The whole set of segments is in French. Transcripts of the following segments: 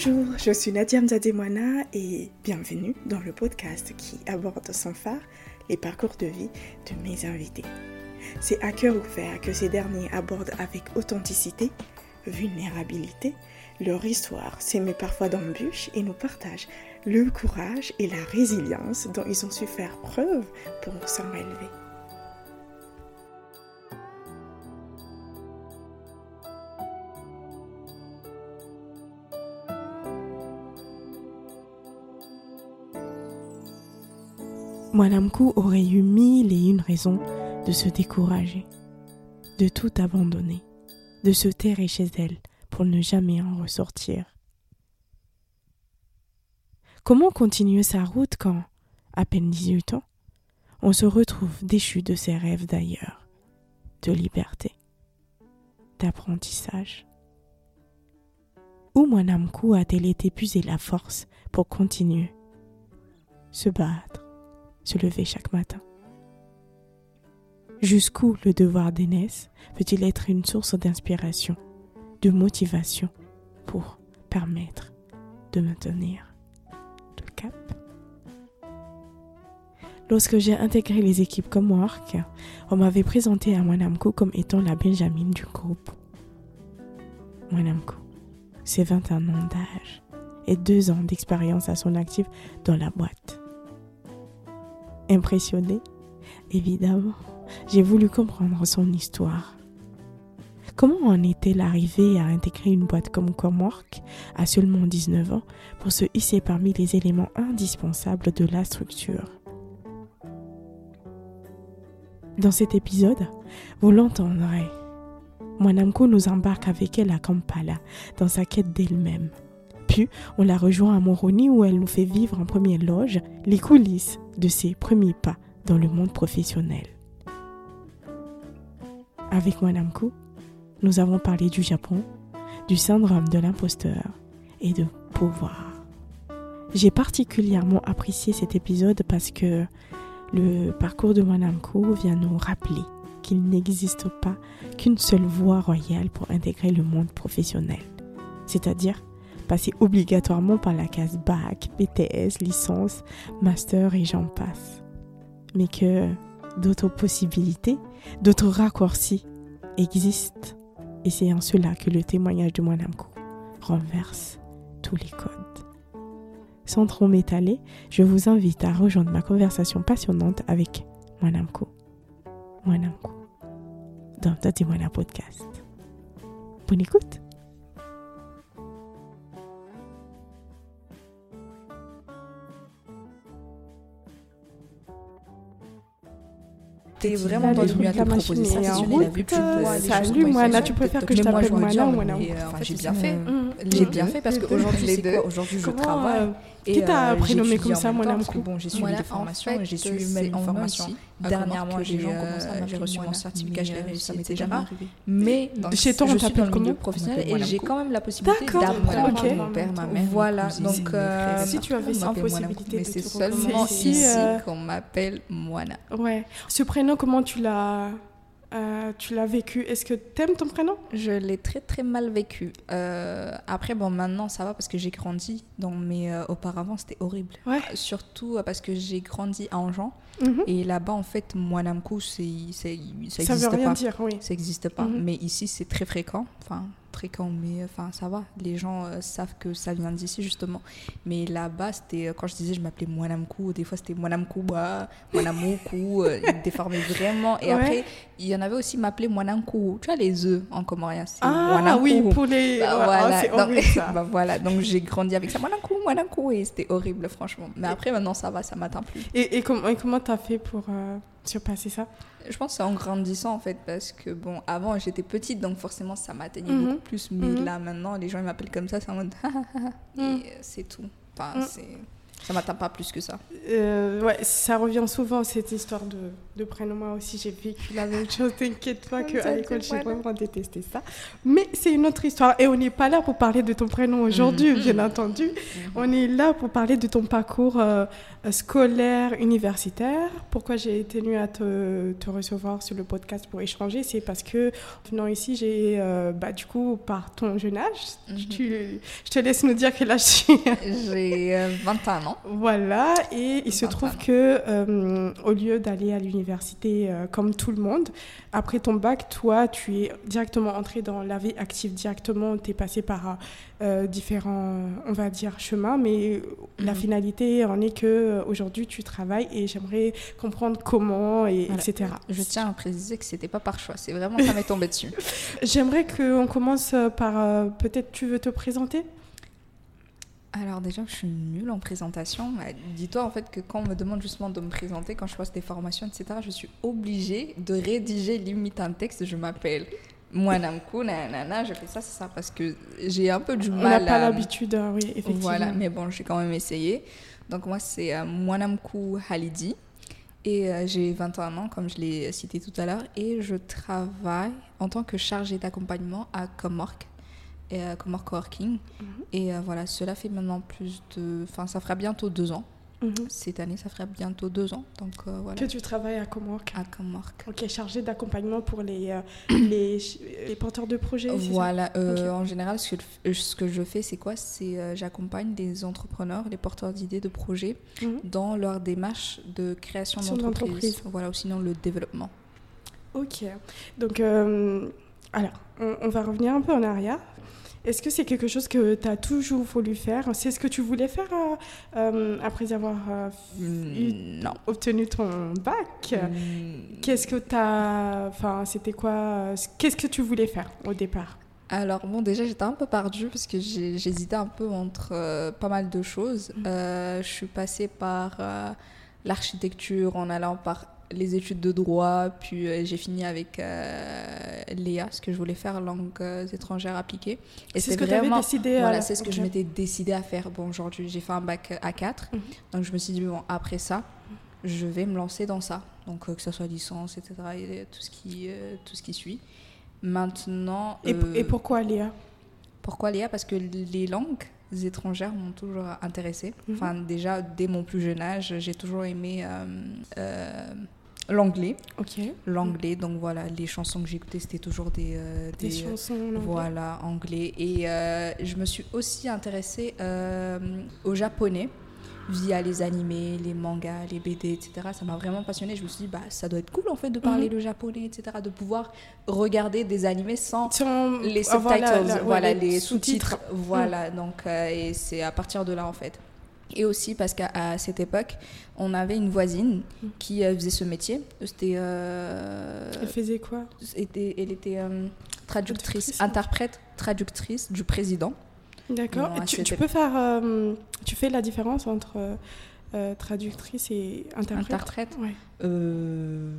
Bonjour, je suis Nadia Mzademwana et bienvenue dans le podcast qui aborde sans phare les parcours de vie de mes invités. C'est à cœur ouvert que ces derniers abordent avec authenticité, vulnérabilité, leur histoire s'émet parfois d'embûches et nous partagent le courage et la résilience dont ils ont su faire preuve pour s'en relever. Mwanamku aurait eu mille et une raisons de se décourager, de tout abandonner, de se terrer chez elle pour ne jamais en ressortir. Comment continuer sa route quand, à peine 18 ans, on se retrouve déchu de ses rêves d'ailleurs, de liberté, d'apprentissage? Où Mwanamku a-t-elle épuisé la force pour continuer, se battre, se lever chaque matin. Jusqu'où le devoir d'aînesse peut-il être une source d'inspiration, de motivation pour permettre de maintenir le cap? Lorsque j'ai intégré les équipes comme Work, on m'avait présenté à Mwanamko comme étant la Benjamin du groupe. Mwanamko, c'est 21 ans d'âge et 2 ans d'expérience à son actif dans la boîte. Impressionné, évidemment, j'ai voulu comprendre son histoire. Comment en est-elle arrivée à intégrer une boîte comme Comwork à seulement 19 ans pour se hisser parmi les éléments indispensables de la structure? Dans cet épisode, vous l'entendrez. Mwanamko nous embarque avec elle à Kampala dans sa quête d'elle-même. Puis, on la rejoint à Moroni où elle nous fait vivre en première loge les coulisses de ses premiers pas dans le monde professionnel. Avec Mwanamku, nous avons parlé du Japon, du syndrome de l'imposteur et de pouvoir. J'ai particulièrement apprécié cet épisode parce que le parcours de Mwanamku vient nous rappeler qu'il n'existe pas qu'une seule voie royale pour intégrer le monde professionnel, c'est-à-dire passer obligatoirement par la case bac, BTS, licence, master et j'en passe. Mais que d'autres possibilités, d'autres raccourcis existent. Et c'est en cela que le témoignage de Mwanamko renverse tous les codes. Sans trop m'étaler, je vous invite à rejoindre ma conversation passionnante avec Mwanamko. Mwanamko. Dans Tatimwana Podcast. Bonne écoute! T'es vraiment dans une la machine est en route. Salut, Moana, tu préfères que je t'appelle Moana ou Moana Enfin, j'ai bien fait. J'ai bien fait parce qu'aujourd'hui, c'est quoi Aujourd'hui, je travaille. Qui t'a prénommé comme ça, Moana Bon, j'ai suivi des formations, j'ai suivi même une formation. Dernièrement, j'ai reçu mon certificat, je l'ai réussi, etc. Mais chez toi, on t'appelle comment professionnel et j'ai quand même la possibilité d'apprendre mon père, ma mère. Voilà, donc si tu avais sans possibilité, mais c'est seulement ici qu'on m'appelle Moana. Ouais. Ce prénom, comment tu l'as euh, tu l'as vécu. Est-ce que t'aimes ton prénom? Je l'ai très très mal vécu. Euh, après, bon, maintenant ça va parce que j'ai grandi. Donc, mais euh, auparavant c'était horrible. Ouais. Surtout parce que j'ai grandi à Anjan. Mhm. Et là-bas, en fait, Moanamkou, c'est, ça Ça n'existe veut rien pas. dire, oui. Ça n'existe pas. Mhm. Mais ici, c'est très fréquent. Enfin, fréquent, mais enfin, ça va. Les gens euh, savent que ça vient d'ici, justement. Mais là-bas, c'était, euh, quand je disais, je m'appelais Moanamkou, des fois c'était Moanamkouba, Moanamoukou, euh, ils déformaient vraiment. Et Ouais. après, il y en avait aussi m'appelait Moanamkou. Tu vois, les œufs en comorien, Ah oui, pour les. Bah, voilà. ah, c'est Donc- ça. bah, voilà, donc j'ai grandi avec ça. Moanamkou, Moanamkou, et c'était horrible, franchement. Mais après, maintenant, ça va, ça m'atteint plus. Et, et, com- et comment t'as fait pour euh, surpasser ça? Je pense que c'est en grandissant en fait parce que bon avant j'étais petite donc forcément ça m'atteignait Mhm. beaucoup plus mais Mhm. là maintenant les gens ils m'appellent comme ça c'est en mode et Mhm. euh, c'est tout. Enfin c'est Ça m'atteint pas plus que ça. Euh, ouais, ça revient souvent cette histoire de, de prénom. Moi aussi, j'ai vécu la même chose. T'inquiète pas qu'à l'école, j'ai vraiment détesté ça. Mais c'est une autre histoire. Et on n'est pas là pour parler de ton prénom aujourd'hui, Mhm. bien entendu. Mhm. On est là pour parler de ton parcours euh, scolaire, universitaire. Pourquoi j'ai tenu à te, te recevoir sur le podcast pour échanger? C'est parce que, en venant ici, j'ai, euh, bah, du coup, par ton jeune âge, Mhm. tu- je te laisse nous dire quel âge tu. J'ai euh, 21 ans. Voilà, et il se trouve ans. que euh, au lieu d'aller à l'université euh, comme tout le monde, après ton bac, toi, tu es directement entré dans la vie active directement. Tu es passé par euh, différents, on va dire, chemins, mais la Mhm. finalité en est que euh, aujourd'hui tu travailles et j'aimerais comprendre comment et Voilà. etc. Je tiens à préciser que c'était pas par choix. C'est vraiment ça m'est tombé dessus. J'aimerais qu'on commence par peut-être tu veux te présenter? Alors déjà, je suis nulle en présentation. Bah, Dis-toi en fait que quand on me demande justement de me présenter, quand je passe des formations, etc., je suis obligée de rédiger limite un texte. Je m'appelle Mwanamku, nanana, je fais ça, c'est ça, parce que j'ai un peu du On mal n'a pas à... l'habitude, euh, oui, effectivement. Voilà, mais bon, j'ai quand même essayé. Donc moi, c'est euh, Halidi. Et euh, j'ai 21 ans, comme je l'ai cité tout à l'heure. Et je travaille en tant que chargée d'accompagnement à Comork, et à Comork Coworking. Mhm. Et euh, voilà, cela fait maintenant plus de... Enfin, ça fera bientôt deux ans. Mhm. Cette année, ça fera bientôt deux ans. Donc euh, voilà, Que tu travailles à Comorque. à Comork. Ok, chargé d'accompagnement pour les, euh, les, les porteurs de projets. Voilà, euh, en général, ce que, euh, ce que je fais, c'est quoi? C'est euh, j'accompagne les entrepreneurs, les porteurs d'idées, de projets Mhm. dans leur démarche de création d'entreprise. Voilà, ou sinon le développement. Ok. Donc, euh, alors, on, on va revenir un peu en arrière. Est-ce que c'est quelque chose que tu as toujours voulu faire? C'est ce que tu voulais faire euh, euh, après avoir euh, eu- Mm, non. obtenu ton bac? Mm, Qu'est-ce que tu as. Enfin, c'était quoi Qu'est-ce que tu voulais faire au départ? Alors bon, déjà j'étais un peu perdue parce que j'hésitais un peu entre euh, pas mal de choses. Euh, je suis passée par euh, l'architecture en allant par les études de droit, puis euh, j'ai fini avec euh, l'EA, ce que je voulais faire, langues euh, étrangères appliquées. Et C'est ce que tu avais vraiment... décidé à- Voilà, c'est ce que je m'étais décidée à faire. Bon, aujourd'hui, j'ai fait un bac à 4. Mhm. Donc, je me suis dit, bon, après ça, je vais me lancer dans ça. Donc, euh, que ce soit licence, etc., et tout ce qui, euh, tout ce qui suit. Maintenant. et, euh, et pourquoi Léa? pourquoi Léa? Parce que les langues étrangères m'ont toujours intéressée. Mhm. Enfin, déjà, dès mon plus jeune âge, j'ai toujours aimé euh, euh, l'anglais. Ok. L'anglais, donc voilà, les chansons que j'écoutais, c'était toujours des, euh, Des, des, euh, chansons en anglais. voilà, anglais. Et euh, je me suis aussi intéressée euh, au japonais via les animés, les mangas, les BD, etc. Ça m'a vraiment passionnée. Je me suis dit, bah, ça doit être cool en fait de parler Mhm. le japonais, etc. De pouvoir regarder des animés sans Sans les subtitles, la- la- ouais, voilà, les sous-titres. Voilà, donc euh, et c'est à partir de là en fait. Et aussi parce qu'à cette époque, on avait une voisine Mm. qui euh, faisait ce métier. C'était, euh, Elle faisait quoi? était- elle était euh, traductrice, Traductrice. interprète, traductrice du président. D'accord. Tu, tu peux faire. euh, tu fais la différence entre euh, traductrice et interprète Interprète. Ouais. Euh,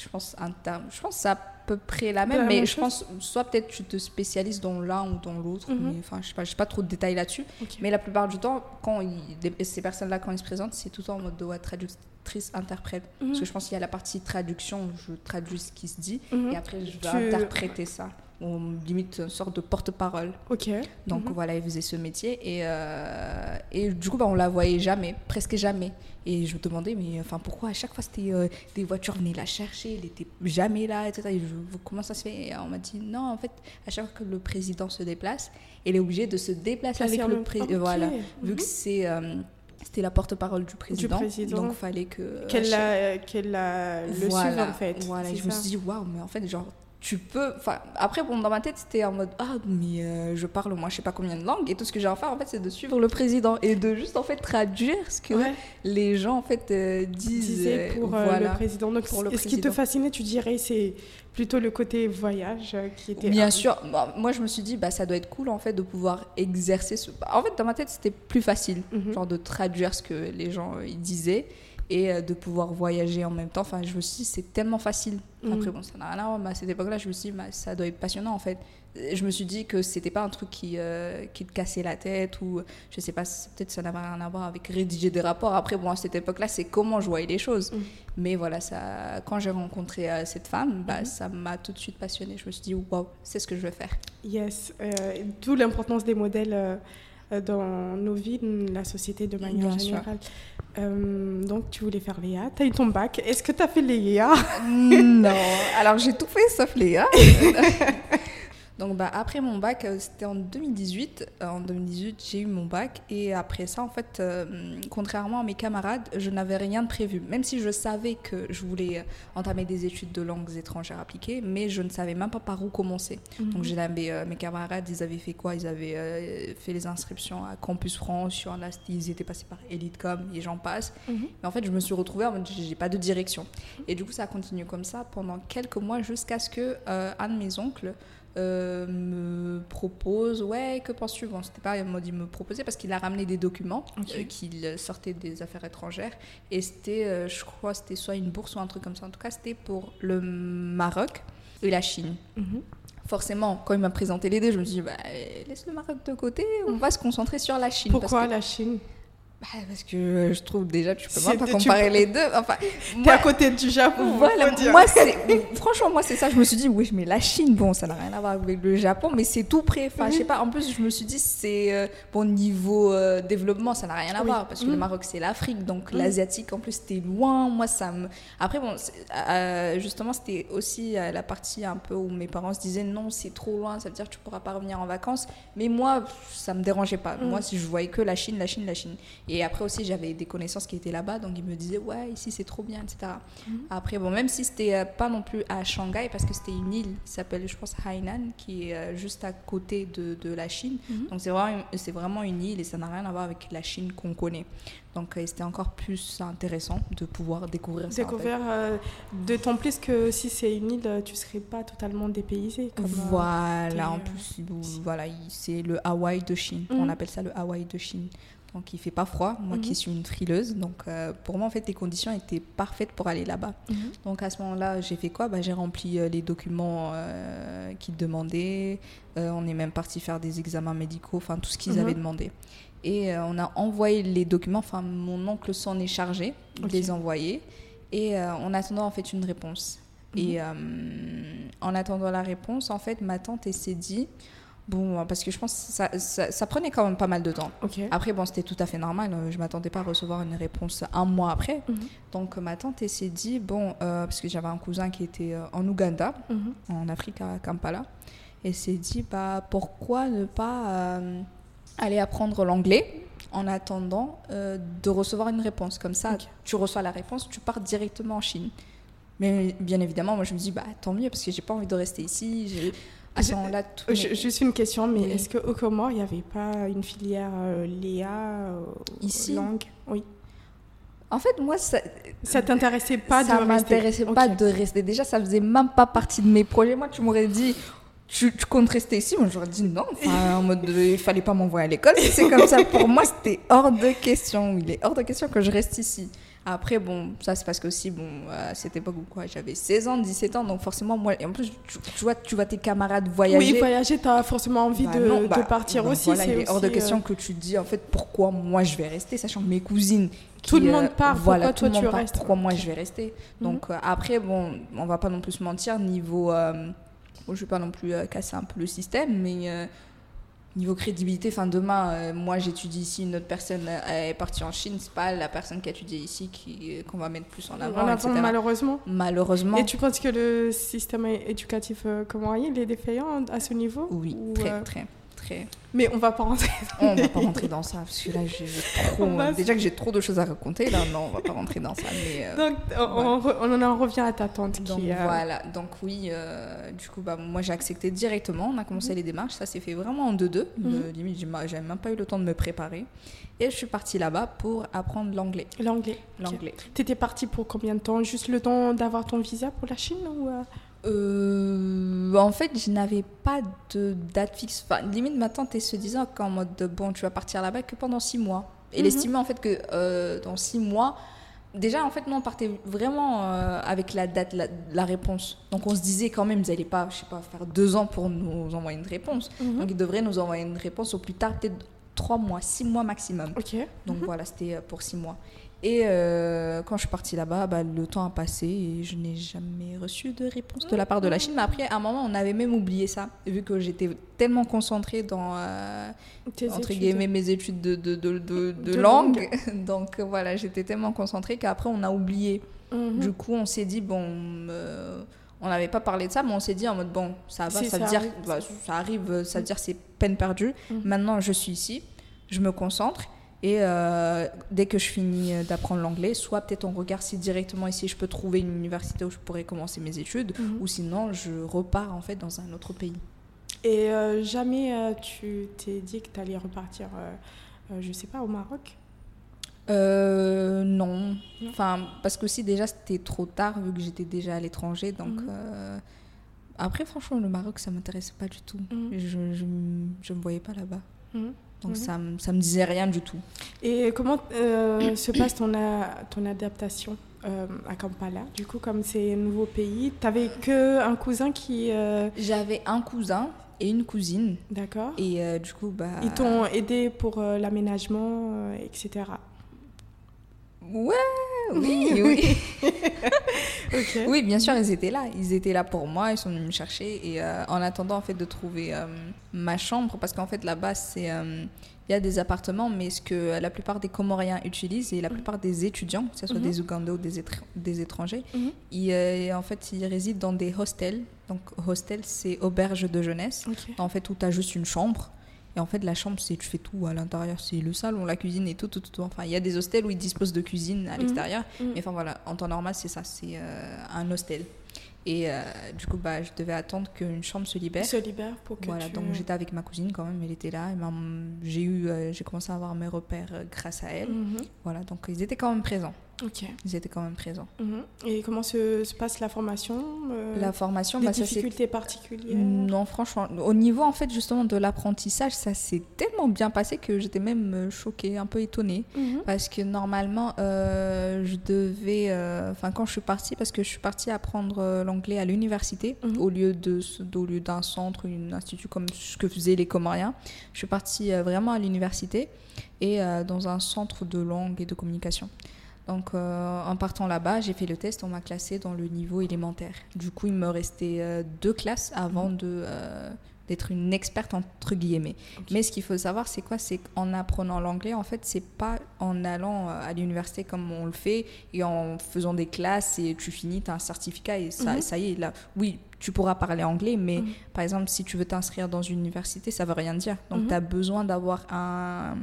je pense inter... je pense c'est à peu près la La même, mais même je pense soit peut-être tu te spécialises dans l'un ou dans l'autre, Mhm. mais enfin je sais pas, j'ai pas trop de détails là-dessus. Mais la plupart du temps, quand ils- ces personnes-là, quand ils se présentent, c'est tout le temps en mode de ouais, traductrice, interprète. Mhm. Parce que je pense qu'il y a la partie traduction, je traduis ce qui se dit, Mhm. et après je vais Tu- interpréter ça. On limite une sorte de porte-parole. Ok. Donc Mhm. voilà, elle faisait ce métier. Et, euh, et du coup, bah, on la voyait jamais, presque jamais. Et je me demandais, mais enfin, pourquoi à chaque fois c'était euh, des voitures venaient la chercher, elle était jamais là, etc. Et je, comment ça se fait? Et on m'a dit, non, en fait, à chaque fois que le président se déplace, elle est obligée de se déplacer Placer avec le même- président. Ok. Voilà. Vu Mhm. que c'est. euh, c'était la porte-parole du président, président. donc fallait que Qu'elle la- la- le voilà, suive en fait. Voilà, et je me suis dit, waouh, mais en fait, genre, tu peux. Enfin, après, bon, dans ma tête, c'était en mode, ah, mais euh, je parle, moi, je sais pas combien de langues, et tout ce que j'ai à faire, en fait, c'est de suivre le président et de juste, en fait, traduire ce que Ouais. les gens, en fait, euh, disent. disait euh, pour voilà. le président. Donc, pour le ce qui te fascinait, tu dirais, c'est plutôt le côté voyage qui était. Bien sûr, Bah, moi je me suis dit, bah, ça doit être cool en fait de pouvoir exercer ce. En fait, dans ma tête, c'était plus facile, Mhm. genre de traduire ce que les gens euh, ils disaient et euh, de pouvoir voyager en même temps. Enfin, je me suis dit, c'est tellement facile. Mhm. Après, bon, ça n'a rien à voir, mais à cette époque-là, je me suis dit, bah, ça doit être passionnant en fait. Je me suis dit que c'était pas un truc qui, euh, qui te cassait la tête ou je sais pas, peut-être ça n'avait rien à voir avec rédiger des rapports. Après, bon, à cette époque-là, c'est comment je voyais les choses. Mhm. Mais voilà, ça, quand j'ai rencontré euh, cette femme, bah, Mhm. ça m'a tout de suite passionnée. Je me suis dit, waouh, c'est ce que je veux faire. Yes, euh, d'où l'importance des modèles dans nos vies, la société de manière Bien générale. Euh, donc, tu voulais faire Léa, tu as eu ton bac. Est-ce que tu as fait Léa? Non, alors j'ai tout fait sauf Léa. Donc bah, après mon bac, euh, c'était en 2018. Euh, En 2018, j'ai eu mon bac et après ça, en fait, euh, contrairement à mes camarades, je n'avais rien de prévu. Même si je savais que je voulais entamer des études de langues étrangères appliquées, mais je ne savais même pas par où commencer. Donc j'ai l'avais, euh, mes camarades, ils avaient fait quoi? Ils avaient euh, fait les inscriptions à Campus France, il y en a, ils étaient passés par Elitecom et j'en passe. Mhm. Mais en fait, je me suis retrouvée en mode, j'ai pas de direction. Et du coup, ça a continué comme ça pendant quelques mois jusqu'à ce que un de mes oncles euh, me propose, ouais, que penses-tu? Bon, c'était pas mode il me proposait parce qu'il a ramené des documents euh, qu'il sortait des affaires étrangères et c'était, euh, je crois, c'était soit une bourse ou un truc comme ça. En tout cas, c'était pour le Maroc et la Chine. Mhm. Forcément, quand il m'a présenté les deux, je me suis dit, bah, laisse le Maroc de côté, on va se concentrer sur la Chine. parce Pourquoi que- la Chine? Bah, Parce que je trouve déjà, tu peux même pas tu comparer les deux. Enfin, moi- à côté du Japon, voilà, faut dire. moi, c'est, franchement, moi, c'est ça. Je me suis dit, oui, mais la Chine, bon, ça n'a rien à voir avec le Japon, mais c'est tout près. Enfin, je sais pas. En plus, je me suis dit, c'est euh, bon niveau euh, développement, ça n'a rien à Oui. voir parce que Mm. le Maroc, c'est l'Afrique, donc Mm. l'asiatique, en plus, c'était loin. Moi, ça me. Après, bon, euh, justement, c'était aussi euh, la partie un peu où mes parents se disaient, non, c'est trop loin, ça veut dire que tu pourras pas revenir en vacances. Mais moi, ça me dérangeait pas. Mm. Moi, si je voyais que la Chine, la Chine, la Chine. Et après aussi, j'avais des connaissances qui étaient là-bas, donc ils me disaient, ouais, ici, c'est trop bien, etc. Après, bon, même si c'était euh, pas non plus à Shanghai, parce que c'était une île qui s'appelle, je pense, Hainan, qui est euh, juste à côté de, de la Chine. Mhm. Donc, c'est vraiment, une- c'est vraiment une île et ça n'a rien à voir avec la Chine qu'on connaît. Donc, euh, c'était encore plus intéressant de pouvoir découvrir ça. fait. Découvert, euh, d'autant plus que si c'est une île, tu serais pas totalement dépaysé. Comme, Voilà, en plus, voilà, il- c'est le Hawaï de Chine. Mhm. On appelle ça le Hawaï de Chine. Donc, il fait pas froid. Moi Mhm. qui suis une frileuse, donc euh, pour moi, en fait, les conditions étaient parfaites pour aller là-bas. Mhm. Donc à ce moment-là, j'ai fait quoi? Bah, J'ai rempli euh, les documents euh, qu'ils demandaient. Euh, on est même parti faire des examens médicaux, enfin tout ce qu'ils Mhm. avaient demandé. Et on a envoyé les documents, enfin mon oncle s'en est chargé, de Ok. les envoyer. Et en attendant en fait une réponse. Mhm. Et en attendant la réponse, en fait, ma tante s'est dit, bon, parce que je pense que ça, ça, ça prenait quand même pas mal de temps. Après, bon, c'était tout à fait normal. euh, Je m'attendais pas à recevoir une réponse un mois après. Mhm. Donc, ma tante s'est dit, bon, euh, parce que j'avais un cousin qui était euh, en Ouganda, Mhm. en Afrique, à Kampala, et s'est dit, bah, pourquoi ne pas euh, aller apprendre l'anglais en attendant euh, de recevoir une réponse? Comme ça, tu reçois la réponse, tu pars directement en Chine. Mais bien évidemment, moi, je me dis, bah, tant mieux, parce que j'ai pas envie de rester ici. Tout Euh, ju- Juste une question, mais Oui. est-ce qu'au Comores, il n'y avait pas une filière euh, Léa euh, Ici langue Oui. En fait, moi, ça, Ça t'intéressait pas ça de m'intéressait pas de rester. Déjà, ça faisait même pas partie de mes projets. Moi, tu m'aurais dit, tu, tu comptes rester ici? Moi, j'aurais dit non. Enfin, en mode, de- il fallait pas m'envoyer à l'école. C'est comme ça. Pour moi, c'était hors de question. Il est hors de question que je reste ici. Après, bon, ça, c'est parce que aussi, bon, à cette époque quoi, j'avais 16 ans, 17 ans. Donc, forcément, moi, et en plus, tu, tu vois, tu vois tes camarades voyager. Oui, voyager, tu as forcément envie Bah de, non, de bah, partir aussi. Voilà, c'est il est hors de question euh, que tu te dis en fait pourquoi moi je vais rester, sachant que mes cousines. Tout le monde euh, part, Voilà, pourquoi toi, tu part, restes? Pourquoi moi je vais rester? Mhm. Donc euh, après, bon, on va pas non plus se mentir, niveau. bon, je vais pas non plus casser un peu le système, mais. Euh, Niveau crédibilité, fin demain, euh, moi j'étudie ici, une autre personne euh, est partie en Chine, c'est pas la personne qui a étudié ici qui- qu'on va mettre plus en avant, en avant, etc. malheureusement. Malheureusement, Et tu penses que le système éducatif euh, comorien, il est défaillant à ce niveau oui, Ou, très, euh, très, Mais on va pas rentrer. On va pas rentrer dans ça parce que là j'ai trop. On va- Déjà que j'ai trop de choses à raconter, là non, on va pas rentrer dans ça. Mais euh, Donc, on, en revient à ta tante donc qui. euh, voilà. Donc oui, euh, du coup bah moi j'ai accepté directement. On a commencé les démarches. Ça s'est fait vraiment en deux deux. Mhm. limite j'avais même pas eu le temps de me préparer. Et je suis partie là-bas pour apprendre l'anglais. L'anglais. L'anglais. T'étais partie pour combien de temps? Juste le temps d'avoir ton visa pour la Chine ou euh, Euh, en fait, je n'avais pas de date fixe. Enfin, limite, ma tante, elle se disait qu'en mode de, bon, tu vas partir là-bas que pendant six mois. Et elle Mhm. estimait en fait que euh, dans six mois, déjà, en fait, nous, on partait vraiment euh, avec la date, la, la réponse. Donc, on se disait quand même, ils n'allaient pas, je sais pas, faire deux ans pour nous envoyer une réponse. Mhm. Donc, ils devraient nous envoyer une réponse au plus tard, peut-être trois mois, six mois maximum. Donc, voilà, c'était pour six mois. Et euh, quand je suis partie là-bas, bah, le temps a passé et je n'ai jamais reçu de réponse de la part de la Chine. Mais après, à un moment, on avait même oublié ça, vu que j'étais tellement concentrée dans, euh, entre études. guillemets, mes études de, de, de, de, de De langue. Donc euh, voilà, j'étais tellement concentrée qu'après, on a oublié. Mhm. Du coup, on s'est dit, bon, euh, on n'avait pas parlé de ça, mais on s'est dit en mode, bon, ça va, Si, ça, ça veut dire, arrive, bah, ça- ça arrive, ça veut dire c'est peine perdue. Mhm. Maintenant, je suis ici, je me concentre. Et euh, dès que je finis euh, d'apprendre l'anglais, soit peut-être on regarde si directement ici je peux trouver une université où je pourrais commencer mes études, Mhm. ou sinon je repars en fait dans un autre pays. Et euh, jamais euh, tu t'es dit que tu allais repartir, je sais pas, au Maroc? Non. Non. Enfin, parce que aussi déjà c'était trop tard vu que j'étais déjà à l'étranger. Donc Mhm. après, franchement, le Maroc ça m'intéressait pas du tout. Mhm. Je, je, je me voyais pas là-bas. Donc Mhm. ça, ça me disait rien du tout. Et comment euh, se passe ton, a- ton adaptation euh, à Kampala? Du coup, comme c'est un nouveau pays, t'avais que un cousin qui... euh, J'avais un cousin et une cousine. D'accord. Et du coup, bah. Ils t'ont aidé pour l'aménagement, etc. Ouais, oui, oui. Ok. Oui, bien sûr, ils étaient là. Ils étaient là pour moi. Ils sont venus me chercher. Et euh, en attendant, en fait, de trouver euh, ma chambre, parce qu'en fait, là-bas, c'est. euh, il y a des appartements, mais ce que la plupart des Comoriens utilisent et la plupart des étudiants, que ce soit Mhm. des Ougandais ou des, étr- des étrangers, Mhm. ils, en fait, ils résident dans des hostels. Donc, hostel, c'est auberge de jeunesse. En fait, où tu as juste une chambre. Et en fait, la chambre, c'est tu fais tout à l'intérieur. C'est le salon, la cuisine et tout, tout, tout. tout. Enfin, il y a des hostels où ils disposent de cuisine à Mhm. l'extérieur. Mhm. Mais enfin, voilà, en temps normal, c'est ça. C'est euh, un hostel. Et euh, du coup, bah, je devais attendre qu'une chambre se libère. Se libèrent pour que Voilà, tu... donc j'étais avec ma cousine quand même, elle était là. J'ai eu, euh, j'ai commencé à avoir mes repères grâce à elle. Mhm. Voilà, donc ils étaient quand même présents. Ils étaient quand même présents. Mhm. Et comment se, se passe la formation euh, La formation, Des bah, ça difficultés particulières? Non, franchement, au niveau en fait justement de l'apprentissage, ça s'est tellement bien passé que j'étais même euh, choquée, un peu étonnée. Mhm. Parce que normalement, euh, je devais. euh, Enfin, quand je suis partie, parce que je suis partie apprendre l'anglais à l'université, Mhm. au lieu de au lieu d'un centre, un institut comme ce que faisaient les Comoriens. Je suis partie vraiment à l'université et dans un centre de langue et de communication. Donc, euh, en partant là-bas, j'ai fait le test, on m'a classé dans le niveau élémentaire. Du coup, il me restait euh, deux classes avant de, euh, d'être une experte, entre guillemets. Mais ce qu'il faut savoir, c'est quoi? C'est qu'en apprenant l'anglais, en fait, c'est pas en allant à l'université comme on le fait et en faisant des classes et tu finis, tu as un certificat et ça, Mhm. ça y est, là, oui, tu pourras parler anglais, mais Mhm. par exemple, si tu veux t'inscrire dans une université, ça veut rien dire. Donc, Mhm. tu as besoin d'avoir un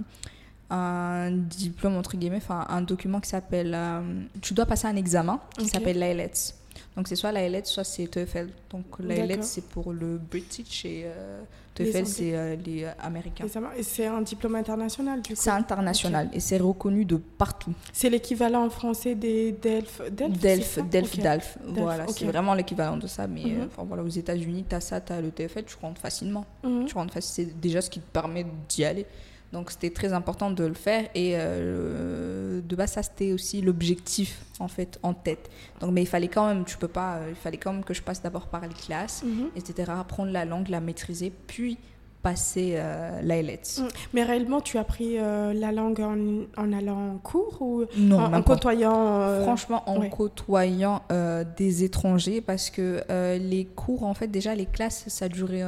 un diplôme entre guillemets, enfin un document qui s'appelle. euh, tu dois passer un examen qui s'appelle l'IELTS. Donc c'est soit l'IELTS, soit c'est TOEFL. Donc l'IELTS c'est pour le British et euh, TOEFL c'est euh, les euh, Américains. Et c'est un diplôme international du coup? C'est international et c'est reconnu de partout. C'est l'équivalent en français des DELF. DELF, Delph, Ok. Dalf. Voilà, c'est vraiment l'équivalent de ça. Mais Mhm. enfin, voilà, aux États-Unis, tu as ça, tu as le TOEFL, tu rentres facilement. Mhm. tu rentres facile. C'est déjà ce qui te permet d'y aller. Donc c'était très important de le faire et euh, de base ça c'était aussi l'objectif en fait en tête. Donc mais il fallait quand même, tu peux pas, euh, il fallait quand même que je passe d'abord par les classes, Mhm. etc. Apprendre la langue, la maîtriser, puis passer euh, l'IELTS. Mhm. Mais réellement, tu as appris euh, la langue en, en allant en cours ou Non, en, côtoyant euh, Franchement, en ouais. côtoyant des étrangers, parce que les cours, en fait, déjà, les classes, ça durait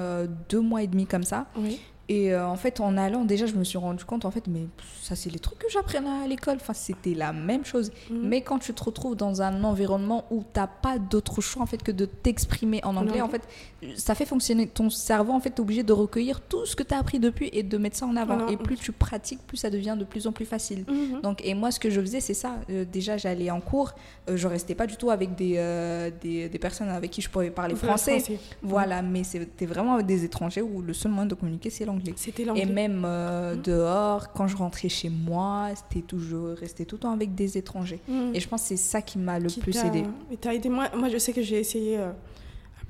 deux mois et demi comme ça. Oui. Et euh, en fait, en allant, déjà, je me suis rendu compte, en fait, mais ça, c'est les trucs que j'apprenais à l'école. Enfin, c'était la même chose. Mhm. Mais quand tu te retrouves dans un environnement où t'as pas d'autre choix, en fait, que de t'exprimer en anglais, en fait, ça fait fonctionner ton cerveau. En fait, t'es obligé de recueillir tout ce que t'as appris depuis et de mettre ça en avant. Et plus tu pratiques, plus ça devient de plus en plus facile. Mhm. Donc, et moi, ce que je faisais, c'est ça. Euh, déjà, j'allais en cours. Euh, je restais pas du tout avec des, euh, des, des personnes avec qui je pouvais parler Le français. Voilà, mais c'était vraiment avec des étrangers où le seul moyen de communiquer, c'est l'anglais. C'était Et même euh, Mhm. dehors, quand je rentrais chez moi, c'était toujours resté tout le temps avec des étrangers. Mhm. Et je pense que c'est ça qui m'a le Qui plus aidé. et t'as aidé moi, moi, je sais que j'ai essayé euh,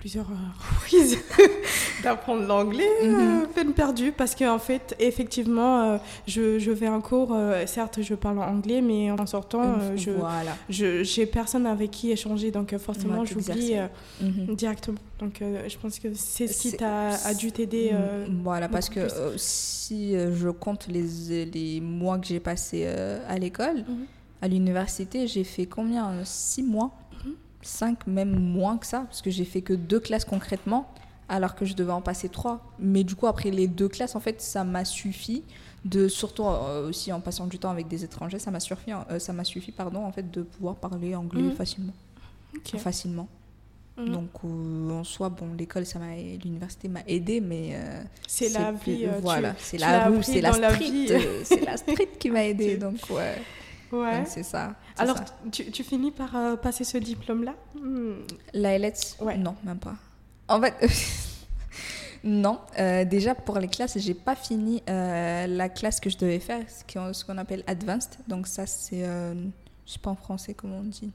plusieurs euh, reprises d'apprendre l'anglais, euh, peine perdue, parce qu'en fait, effectivement, euh, je, je vais en cours, certes, je parle en anglais, mais en sortant, je voilà. je j'ai personne avec qui échanger, donc forcément, j'oublie Mhm. directement. Donc, je pense que c'est ce qui t'a a dû t'aider. Voilà, parce que si je compte les, les mois que j'ai passés à l'école, Mhm. à l'université, j'ai fait combien Six mois? Cinq, même moins que ça, parce que j'ai fait que deux classes concrètement, alors que je devais en passer trois. Mais du coup, après les deux classes, en fait, ça m'a suffi de, surtout euh, aussi en passant du temps avec des étrangers, ça m'a suffi, euh, ça m'a suffi, pardon, en fait, de pouvoir parler anglais Mhm. facilement. Facilement. Mhm. Donc, euh, en soi, bon, l'école, ça m'a, l'université m'a aidé, mais euh, c'est la vie. euh, voilà, c'est la c'est la dans la street, euh, c'est la street qui m'a aidé. Donc ouais, Ouais. donc c'est ça. Alors, ça. tu, tu finis par euh, passer ce diplôme-là Hmm. la LS, Ouais. non, même pas. En fait, non. euh, déjà pour les classes, j'ai pas fini euh, la classe que je devais faire, ce qu'on appelle advanced. Donc ça, c'est, je sais pas en français comment on dit,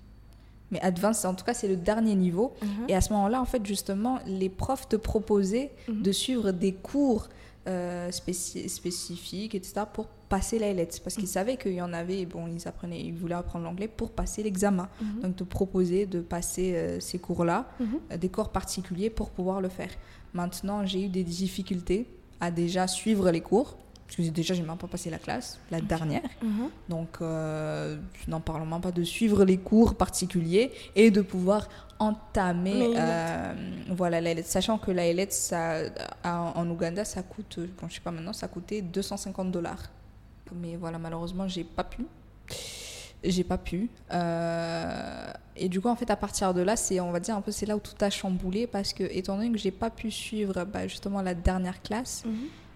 mais advanced, en tout cas, c'est le dernier niveau. Mhm. Et à ce moment-là, en fait, justement, les profs te proposaient Mhm. de suivre des cours euh, spéci- spécifiques, etc., pour passer la LETS. Parce qu'ils savaient qu'il y en avait, bon, ils apprenaient, ils voulaient apprendre l'anglais pour passer l'examen. Mhm. Donc, te proposer de passer euh, ces cours-là, Mhm. euh, des cours particuliers pour pouvoir le faire. Maintenant, j'ai eu des difficultés à déjà suivre les cours. Parce que déjà, j'ai même pas passé la classe, la dernière. Mhm. Donc, euh, n'en parlons même pas de suivre les cours particuliers et de pouvoir entamer, euh, voilà, la. Sachant que la ça, en, Ouganda, ça coûte, bon, je sais pas maintenant, ça coûtait 250 dollars. Mais voilà, malheureusement, j'ai pas pu. J'ai pas pu. Euh, et du coup, en fait, à partir de là, c'est, on va dire, un peu, c'est là où tout a chamboulé parce que, étant donné que j'ai pas pu suivre bah, justement la dernière classe, Mhm.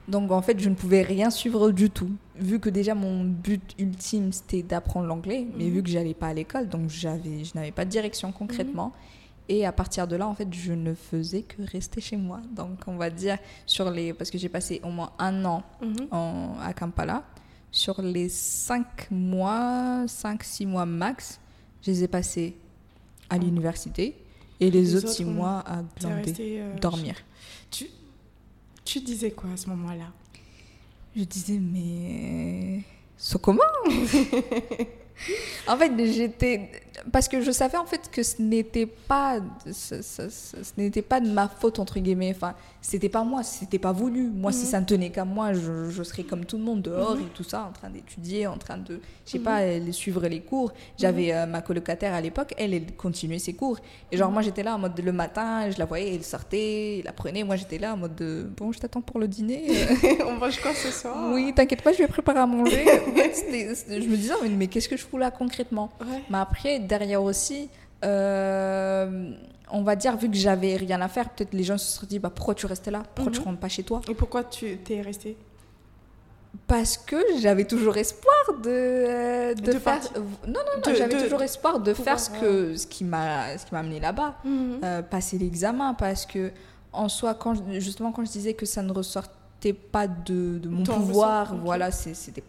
donc en fait, je ne pouvais rien suivre du tout. Vu que déjà mon but ultime c'était d'apprendre l'anglais, mais Mhm. vu que j'allais pas à l'école, donc j'avais, je n'avais pas de direction concrètement. Et à partir de là, en fait, je ne faisais que rester chez moi. Donc on va dire sur les, parce que j'ai passé au moins un an Mhm. en- à Kampala, sur les cinq mois, cinq six mois max, je les ai passés à l'université et les, Les autres six autres, mois à glander, resté, euh, dormir. Tu, tu disais quoi à ce moment-là? Je disais, mais. C'est comment? En fait, j'étais. Parce que je savais en fait que ce n'était pas. Ce, ce- ce- ce n'était pas de ma faute, entre guillemets. Enfin, c'était pas moi, c'était pas voulu. Moi, si Mhm. ça ne tenait qu'à moi, je, je serais comme tout le monde dehors Mhm. et tout ça, en train d'étudier, en train de. Je sais Mhm. pas, suivre les cours. J'avais euh, ma colocataire à l'époque, elle, elle continuait ses cours. Et genre, moi, j'étais là en mode le matin, je la voyais, elle sortait, elle apprenait. Moi, j'étais là en mode de, bon, je t'attends pour le dîner. On mange quoi ce soir? Oui, t'inquiète pas, je vais préparer à manger. En fait, je me disais, mais, mais qu'est-ce que je fous là concrètement? Ouais. Mais après, derrière aussi, euh, on va dire, vu que j'avais rien à faire, peut-être les gens se seraient dit, bah, pourquoi tu restes là? Pourquoi tu Mhm. rentres pas chez toi? Et pourquoi tu t'es resté? Parce que j'avais toujours espoir de, euh, de, De faire. partir. Non, non, non, j'avais toujours espoir de pouvoir, faire ce, que, ce qui m'a ce qui m'a amené là-bas. Mhm. Euh, passer l'examen parce que en soi quand justement quand je disais que ça ne pas de, de mon Ton pouvoir ressort, voilà c'était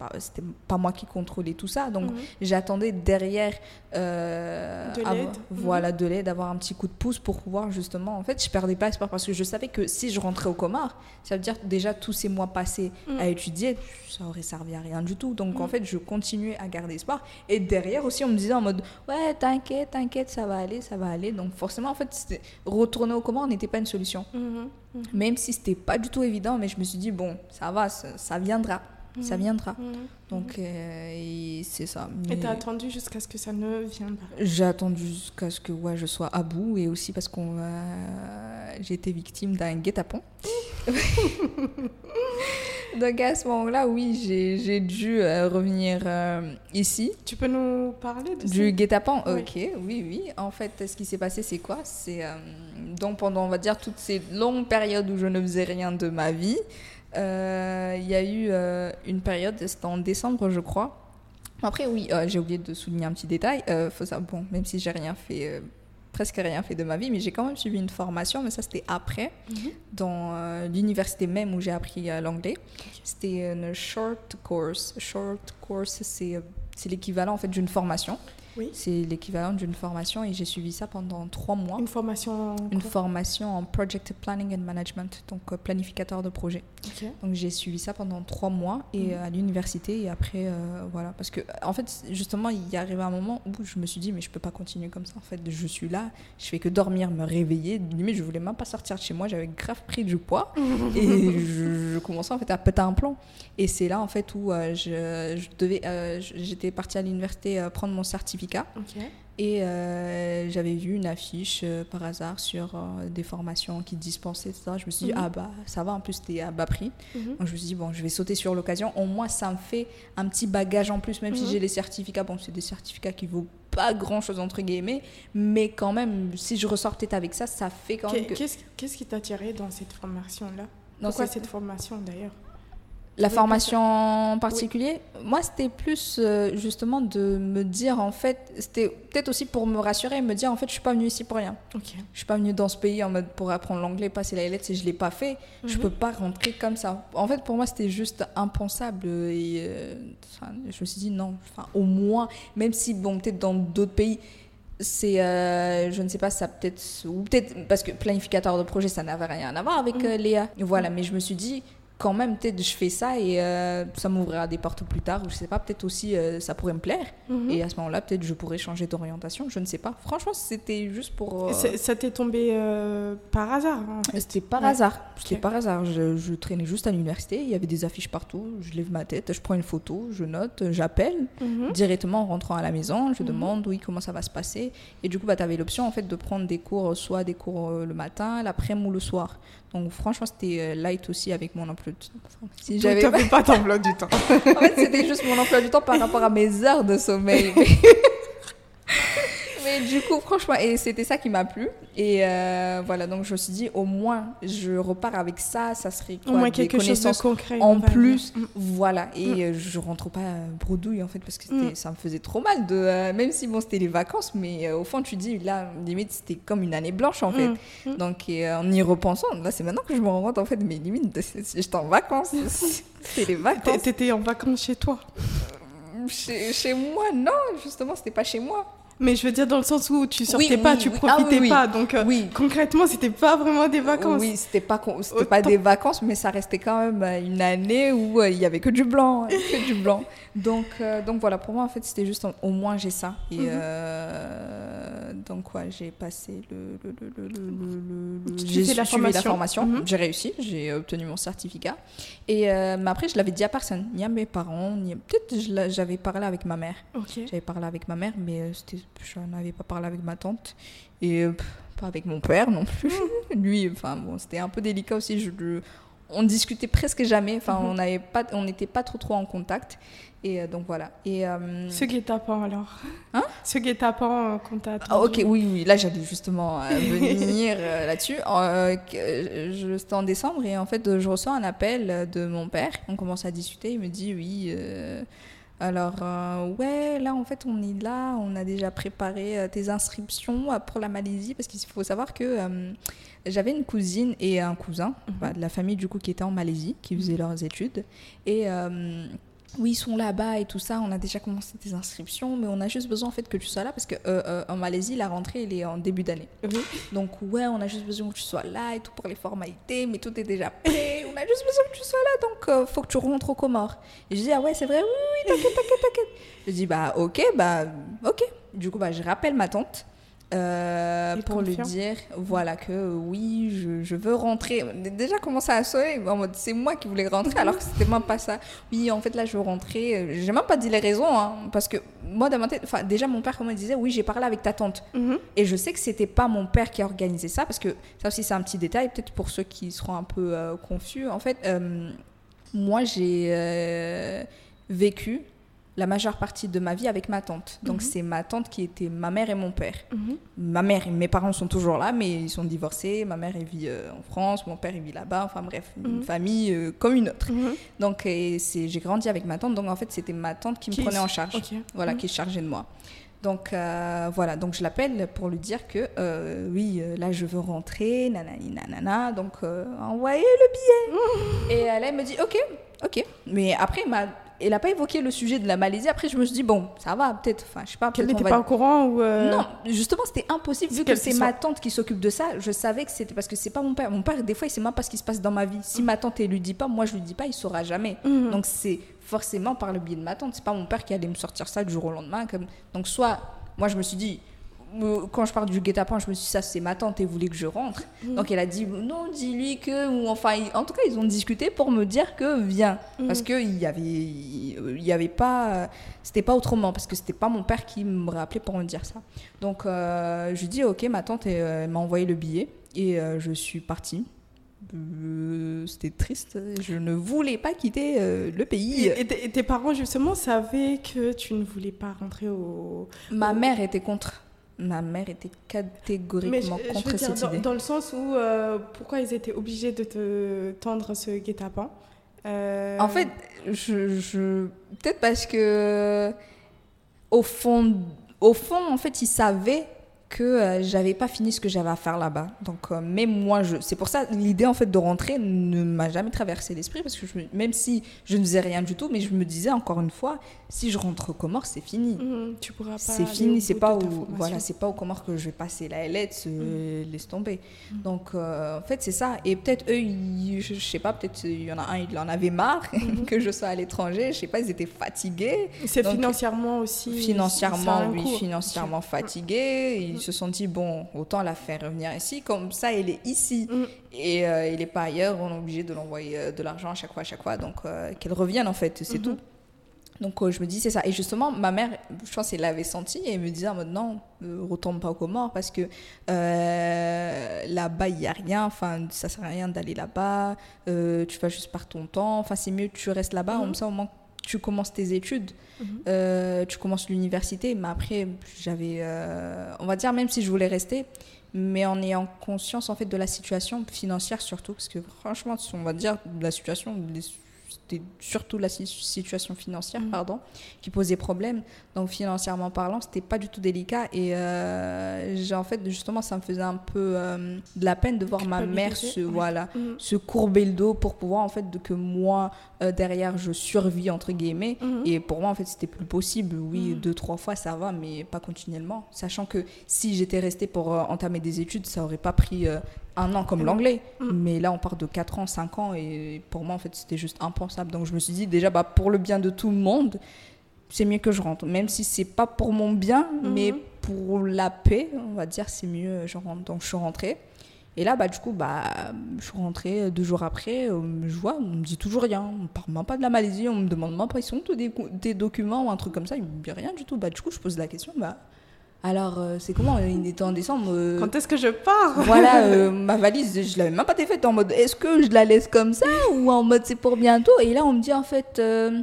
pas moi qui contrôlais tout ça donc Mhm. j'attendais derrière euh, De avoir- l'aide. voilà de l'aide avoir un petit coup de pouce pour pouvoir justement en fait je perdais pas espoir parce que je savais que si je rentrais au Comores ça veut dire déjà tous ces mois passés Mhm. à étudier ça aurait servi à rien du tout donc en Mhm. fait je continuais à garder espoir et derrière aussi on me disait en mode ouais t'inquiète t'inquiète ça va aller ça va aller donc forcément en fait retourner au Comores n'était pas une solution Mhm. Même si c'était pas du tout évident mais je me suis dit bon ça va ça, ça viendra ça Mhm. viendra Mhm. donc euh, et c'est ça Et Mais t'as attendu jusqu'à ce que ça ne vienne pas. j'ai attendu jusqu'à ce que ouais, je sois à bout et aussi parce qu'on j'ai été victime d'un guet-apens donc à ce moment-là oui j'ai dû euh, revenir euh, ici Tu peux nous parler de du guet-apens, Oui. ok, oui, oui. En fait, ce qui s'est passé, c'est quoi? C'est euh, donc pendant, on va dire, toutes ces longues périodes où je ne faisais rien de ma vie, il y a eu une période, c'était en décembre, je crois. Après, oui, j'ai oublié de souligner un petit détail. Faut ça, bon, même si j'ai rien fait, presque rien fait de ma vie, mais j'ai quand même suivi une formation, mais ça c'était après, Mhm. dans euh, l'université même où j'ai appris euh, l'anglais. C'était une short course. Short course, c'est euh, c'est l'équivalent en fait d'une formation. Oui. C'est l'équivalent d'une formation et j'ai suivi ça pendant trois mois. Une formation. Une formation en Project Planning and Management, donc euh, planificateur de projet. Donc j'ai suivi ça pendant trois mois et Mhm. euh, à l'université et après euh, voilà parce que en fait justement il y arrivé un moment où je me suis dit mais je peux pas continuer comme ça en fait je suis là je fais que dormir me réveiller limite je voulais même pas sortir de chez moi j'avais grave pris du poids et je, je commençais en fait à péter un plomb et c'est là en fait où euh, je, je devais euh, je- j'étais partie à l'université prendre mon certificat Et euh, j'avais vu une affiche euh, par hasard sur euh, des formations qui dispensaient, etc. Je me suis dit, Mhm. ah bah ça va, en plus c'était à bas prix. Mhm. Donc je me suis dit, bon, je vais sauter sur l'occasion. Au moins, ça me fait un petit bagage en plus, même si Mhm. j'ai les certificats. Bon, c'est des certificats qui vaut pas grand chose, entre guillemets. Mais quand même, si je peut-être avec ça, ça fait quand même Qu'est- que. Qu'est-ce qui t'a attiré dans cette formation-là? Pourquoi cette formation d'ailleurs? La Oui, formation en particulier, moi c'était plus euh, justement de me dire en fait, c'était peut-être aussi pour me rassurer et me dire en fait je suis pas venue ici pour rien. Ok. Je suis pas venue dans ce pays en mode pour apprendre l'anglais, passer la lettre si je l'ai pas fait. Je Mhm. peux pas rentrer comme ça. En fait, pour moi, c'était juste impensable. Et euh, je me suis dit non. Enfin, au moins, même si bon, peut-être dans d'autres pays, c'est, euh, je ne sais pas, ça peut-être ou peut-être parce que planificateur de projet, ça n'avait rien à voir avec Mhm. euh, Léa. Voilà, mais je me suis dit quand même peut-être je fais ça et euh, ça m'ouvrira des portes plus tard ou je sais pas peut-être aussi euh, ça pourrait me plaire Mhm. et à ce moment-là peut-être je pourrais changer d'orientation je ne sais pas franchement c'était juste pour euh, Ça t'est tombé par hasard en fait. c'était par Ouais. hasard. C'était par hasard. Je, traînais juste à l'université. Il y avait des affiches partout. Je lève ma tête, je prends une photo, je note, j'appelle Mhm. directement en rentrant à la maison. Je Mhm. demande oui comment ça va se passer? Et du coup, bah, tu avais l'option en fait de prendre des cours, soit des cours le matin, l'après-midi ou le soir. Donc franchement, c'était light aussi avec mon emploi si Donc, j'avais t'avais pas d'emploi du temps. en fait, c'était juste mon emploi du temps par rapport à mes heures de sommeil. Mais du coup, franchement, et c'était ça qui m'a plu. Et euh, voilà, donc je me suis dit, au moins, je repars avec ça. Ça serait quoi Au moins des quelque chose de concret. on en plus. Mm. Voilà, et Mm. euh, je rentre pas bredouille en fait, parce que Mm. ça me faisait trop mal. De, euh, même si bon, c'était les vacances, mais euh, au fond, tu dis, là, limite, c'était comme une année blanche en fait. Mm. Donc, et, en y repensant, là, c'est maintenant que je me rends compte en fait, mais limite, j'étais en vacances. C'était les vacances. T'étais en vacances chez toi. Chez, chez moi, non, justement, c'était pas chez moi. Mais je veux dire dans le sens où tu sortais Oui, pas, oui, tu oui. Ah, profitais pas. Donc euh, concrètement, c'était pas vraiment des vacances. Oui, c'était pas, c'était pas des vacances, mais ça restait quand même euh, une année où euh, il y avait que du blanc, que du blanc. Donc, euh, donc voilà, pour moi, en fait, c'était juste au moins j'ai ça. Et Mhm. euh, donc, ouais, j'ai passé le. j'ai suivi la formation. Mhm. j'ai réussi, j'ai obtenu mon certificat. Et euh, mais après, je l'avais dit à personne, ni à mes parents, ni peut-être j'avais parlé avec ma mère. J'avais parlé avec ma mère, mais euh, c'était, je n'avais pas parlé avec ma tante. Et euh, pff, pas avec mon père non plus. Lui, enfin bon, c'était un peu délicat aussi. Je, le- on discutait presque jamais. Enfin, on n'avait pas, on n'était pas trop trop en contact. Et euh, donc voilà. Et euh, Ce guet-apens alors Hein? Ce guet-apens qu'on t'a ah, ok, oui, oui, là j'allais justement euh, venir euh, là-dessus. C'était en décembre et en fait je reçois un appel de mon père. On commence à discuter. Il me dit oui. Alors euh, ouais, là en fait on est là, on a déjà préparé euh, tes inscriptions euh, pour la Malaisie parce qu'il faut savoir que j'avais une cousine et un cousin Mhm. bah, de la famille du coup qui étaient en Malaisie, qui faisaient leurs études et oui, ils sont là-bas et tout ça. On a déjà commencé tes inscriptions, mais on a juste besoin en fait que tu sois là parce que euh, euh, en Malaisie, la rentrée elle est en début d'année. Oui. Donc ouais, on a juste besoin que tu sois là et tout pour les formalités, mais tout est déjà prêt. A juste besoin que tu sois là, donc euh, faut que tu rentres au Comores. Et je dis ah ouais, c'est vrai, oui, oui, t'inquiète, t'inquiète, t'inquiète. Je dis bah ok, bah ok. Du coup bah je rappelle ma tante. Euh, pour lui dire voilà que euh, oui je, je veux rentrer. Déjà commencé à sonner en mode c'est moi qui voulais rentrer alors que c'était même pas ça. Oui en fait là je veux rentrer. J'ai même pas dit les raisons hein, parce que moi dans ma tête enfin déjà mon père comment il disait oui j'ai parlé avec ta tante. Mhm. et je sais que c'était pas mon père qui a organisé ça, parce que ça aussi c'est un petit détail, peut-être pour ceux qui seront un peu euh, confus. En fait, euh, moi j'ai euh, vécu la majeure partie de ma vie avec ma tante. Donc Mhm. c'est ma tante qui était ma mère et mon père. Mhm. Ma mère et mes parents sont toujours là, mais ils sont divorcés. Ma mère elle vit euh, en France, mon père il vit là-bas. Enfin bref, une Mhm. famille euh, comme une autre. Donc j'ai grandi avec ma tante. Donc en fait c'était ma tante qui me prenait en charge voilà, qui est chargé de moi. Donc euh, voilà, donc je l'appelle pour lui dire que euh, oui, là je veux rentrer, nanani nanana, donc euh, envoyez le billet. Et là elle me dit ok, ok. Mais après elle m'a il a pas évoqué le sujet de la Malaisie. Après, je me suis dit, bon, ça va, peut-être. Enfin, je sais pas. Qu'elle n'était va- pas au courant ou. euh, Non, justement, c'était impossible. Vu que c'est ma tante qui s'occupe de ça, je savais que c'était parce que c'est pas mon père. Mon père, des fois, il sait même pas ce qui se passe dans ma vie. Si ma tante, elle lui dit pas, moi, je lui dis pas, il saura jamais. Mhm. Donc, c'est forcément par le biais de ma tante. C'est pas mon père qui allait me sortir ça du jour au lendemain. Comme... Donc, soit, moi, je me suis dit, quand je parle du guet-apens, je me suis dit, ça, c'est ma tante, et voulait que je rentre. Donc, elle a dit, non, dis-lui que. Ou, enfin, en tout cas, ils ont discuté pour me dire que viens. Parce qu'il y avait. Il y avait pas. C'était pas autrement, parce que c'était pas mon père qui me rappelait pour me dire ça. Donc, euh, je lui dis, ok, ma tante, elle, m'a envoyé le billet, et euh, je suis partie. Euh, C'était triste, je ne voulais pas quitter euh, le pays. Et, et tes- et tes parents, justement, savaient que tu ne voulais pas rentrer au. Ma mère était contre. Ma mère était catégoriquement je, contre dire, cette dans, idée. dans le sens où. euh, pourquoi ils étaient obligés de te tendre ce guet-apens Euh, En fait, je, je- peut-être parce que au fond, au fond, en fait, ils savaient que euh, j'avais pas fini ce que j'avais à faire là-bas. Donc euh, même moi, je, c'est pour ça l'idée en fait de rentrer ne m'a jamais traversé l'esprit parce que je même si je ne faisais rien du tout, mais je me disais encore une fois, si je rentre au Comores, c'est fini. mhm, tu pourras pas. c'est fini, c'est pas au, voilà, c'est pas au Comores que je vais passer la LEDS, euh, laisse tomber. Donc euh, en fait c'est ça. Et peut-être eux, ils- je, je sais pas, peut-être il y en a un, il en avait marre que je sois à l'étranger. Je sais pas, ils étaient fatigués. C'est financièrement aussi. Financièrement, oui, financièrement fatigués. Se sont dit bon, autant la faire revenir ici. Comme ça, elle est ici Mm. et euh, il est pas ailleurs. On est obligé de l'envoyer euh, de l'argent à chaque fois, à chaque fois. Donc euh, qu'elle revienne en fait, c'est Mhm. tout. Donc euh, je me dis c'est ça. Et justement, ma mère, je pense qu'elle l'avait senti et elle me disait en mode non, ne retourne pas aux Comores parce que là-bas il y a rien. Enfin, ça sert à rien d'aller là-bas. Tu vas juste par ton temps. Enfin, c'est mieux que tu restes là-bas. Mhm. Comme ça, au moins tu commences tes études, Mhm. euh, tu commences l'université. Mais après, j'avais, euh, on va dire même si je voulais rester, mais en ayant conscience en fait de la situation financière surtout, parce que franchement, on va dire la situation, c'était surtout la si- situation financière, Mhm. pardon, qui posait problème. Donc financièrement parlant, c'était pas du tout délicat et euh, j'ai en fait justement ça me faisait un peu euh, de la peine de voir ma mère se ouais. voilà Mhm. se courber le dos pour pouvoir en fait de que moi euh, derrière je survis entre guillemets Mhm. et pour moi en fait c'était plus possible oui deux trois fois ça va mais pas continuellement sachant que si j'étais restée pour entamer des études ça aurait pas pris un an comme l'anglais mais là on part de 4 ans 5 ans et pour moi en fait c'était juste impensable donc je me suis dit déjà bah pour le bien de tout le monde c'est mieux que je rentre même si c'est pas pour mon bien Mhm. mais pour la paix on va dire c'est mieux je rentre donc je suis rentrée et là, bah, du coup, bah, je suis rentrée deux jours après. euh, je vois, on me dit toujours rien. On ne parle même pas de la Malaisie. On me demande même pas, ils sont tous des, des documents ou un truc comme ça. Ils me disent rien du tout. Bah, du coup, je pose la question. Bah, alors, euh, c'est comment Il était en décembre. euh, Quand est-ce que je pars voilà, euh, ma valise, je l'avais même pas défaite en mode est-ce que je la laisse comme ça ou en mode c'est pour bientôt? Et là, on me dit en fait euh,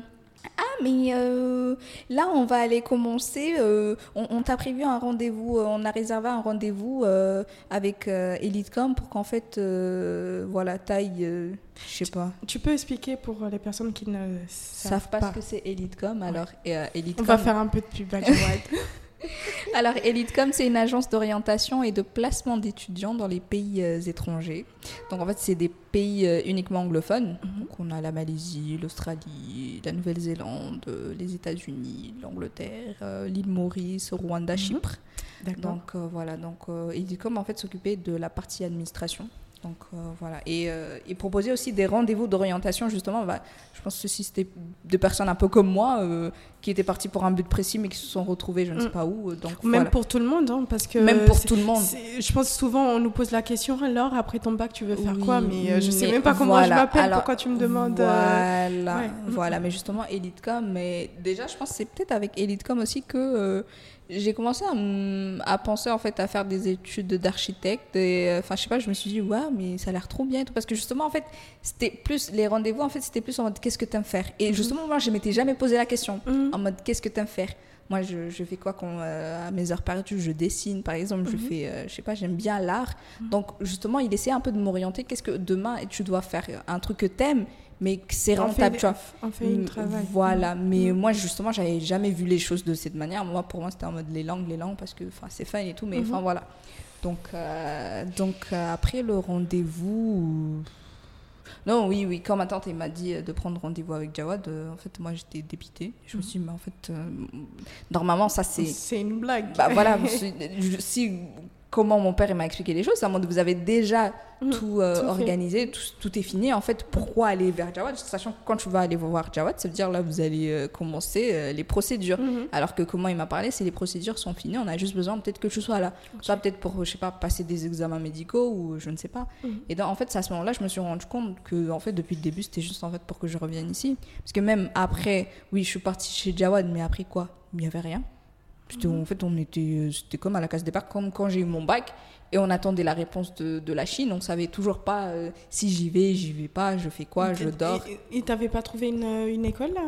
ah, mais euh, là, on va aller commencer. euh, on on t'a prévu un rendez-vous, euh, on a réservé un rendez-vous euh, avec euh, Elitecom pour qu'en fait, euh, voilà, taille, euh, je sais pas, Tu peux expliquer pour les personnes qui ne savent, savent pas, ce que c'est Elitecom. Alors, et, euh, On Elitecom, va faire un peu de pub à. Alors, Elitecom, c'est une agence d'orientation et de placement d'étudiants dans les pays euh, étrangers. Donc, en fait, c'est des pays euh, uniquement anglophones. Mhm. Donc, on a la Malaisie, l'Australie, la Nouvelle-Zélande, euh, les États-Unis, l'Angleterre, l'île Maurice, Rwanda, Mhm. Chypre. D'accord. Donc, voilà. Donc, Elitecom, en fait, s'occupait de la partie administration. Donc, euh, voilà. Et, euh, et proposer aussi des rendez-vous d'orientation, justement. Bah, je pense que si c'était des personnes un peu comme moi, euh, qui étaient parties pour un but précis, mais qui se sont retrouvées, je ne sais Mm. pas où. euh, Donc, Même voilà. pour tout le monde, hein, parce que Même pour tout le monde. Je pense souvent on nous pose la question alors après ton bac tu veux faire Oui, quoi mais euh, je sais mais même pas comment voilà. je m'appelle pourquoi tu me demandes euh, Voilà, ouais. voilà. Mais justement, Elitecom, mais déjà, je pense que c'est peut-être avec Elitecom aussi que euh, j'ai commencé à, penser en fait à faire des études d'architecte. Et euh, enfin, je sais pas, je me suis dit, ouais, mais ça a l'air trop bien et tout. Parce que justement, en fait, c'était plus les rendez-vous, en fait, c'était plus en mode qu'est-ce que t'aimes faire? Et justement, moi, je m'étais jamais posé la question Mhm. en mode qu'est-ce que t'aimes faire? Moi je, je fais quoi quand euh, à mes heures perdues? Je dessine par exemple je Mhm. fais euh, je sais pas j'aime bien l'art donc justement il essaie un peu de m'orienter qu'est-ce que demain tu dois faire un truc que t'aimes mais que c'est rentable fait, tu vois? on fait une travail Voilà, mais Mm. moi justement, j'avais jamais vu les choses de cette manière. Moi, pour moi, c'était en mode les langues, les langues, parce que enfin, c'est fun et tout, mais enfin Mhm. voilà. Donc, euh, donc euh, après le rendez-vous, Non, oui, oui. Quand ma tante elle m'a dit euh, de prendre rendez-vous avec Jawad, euh, en fait, moi j'étais dépitée. Je me suis dit, mais en fait, euh, normalement, ça c'est. C'est une blague. Bah voilà, si comment mon père m'a expliqué les choses, ça montre que vous avez déjà Mhm. tout, euh, Tout organisé, tout, tout est fini. En fait, pourquoi aller vers Jawad? Sachant que quand tu vas aller voir Jawad, ça veut dire là vous allez euh, commencer euh, les procédures. Mhm. Alors que comment il m'a parlé, c'est les procédures sont finies, on a juste besoin peut-être que tu sois là. Soit peut-être pour, je sais pas, passer des examens médicaux ou je ne sais pas. Mhm. Et donc, en fait, c'est à ce moment-là, je me suis rendu compte que, en fait, depuis le début, c'était juste en fait pour que je revienne ici. Parce que même après, oui, je suis partie chez Jawad, mais après quoi? Il n'y avait rien. C'était- En fait, on était, euh, c'était comme à la case départ, comme quand j'ai eu mon bac et on attendait la réponse de, de la Chine. On savait toujours pas euh, si j'y vais, j'y vais pas, je fais quoi, je dors. Et t'avais pas trouvé une, une école là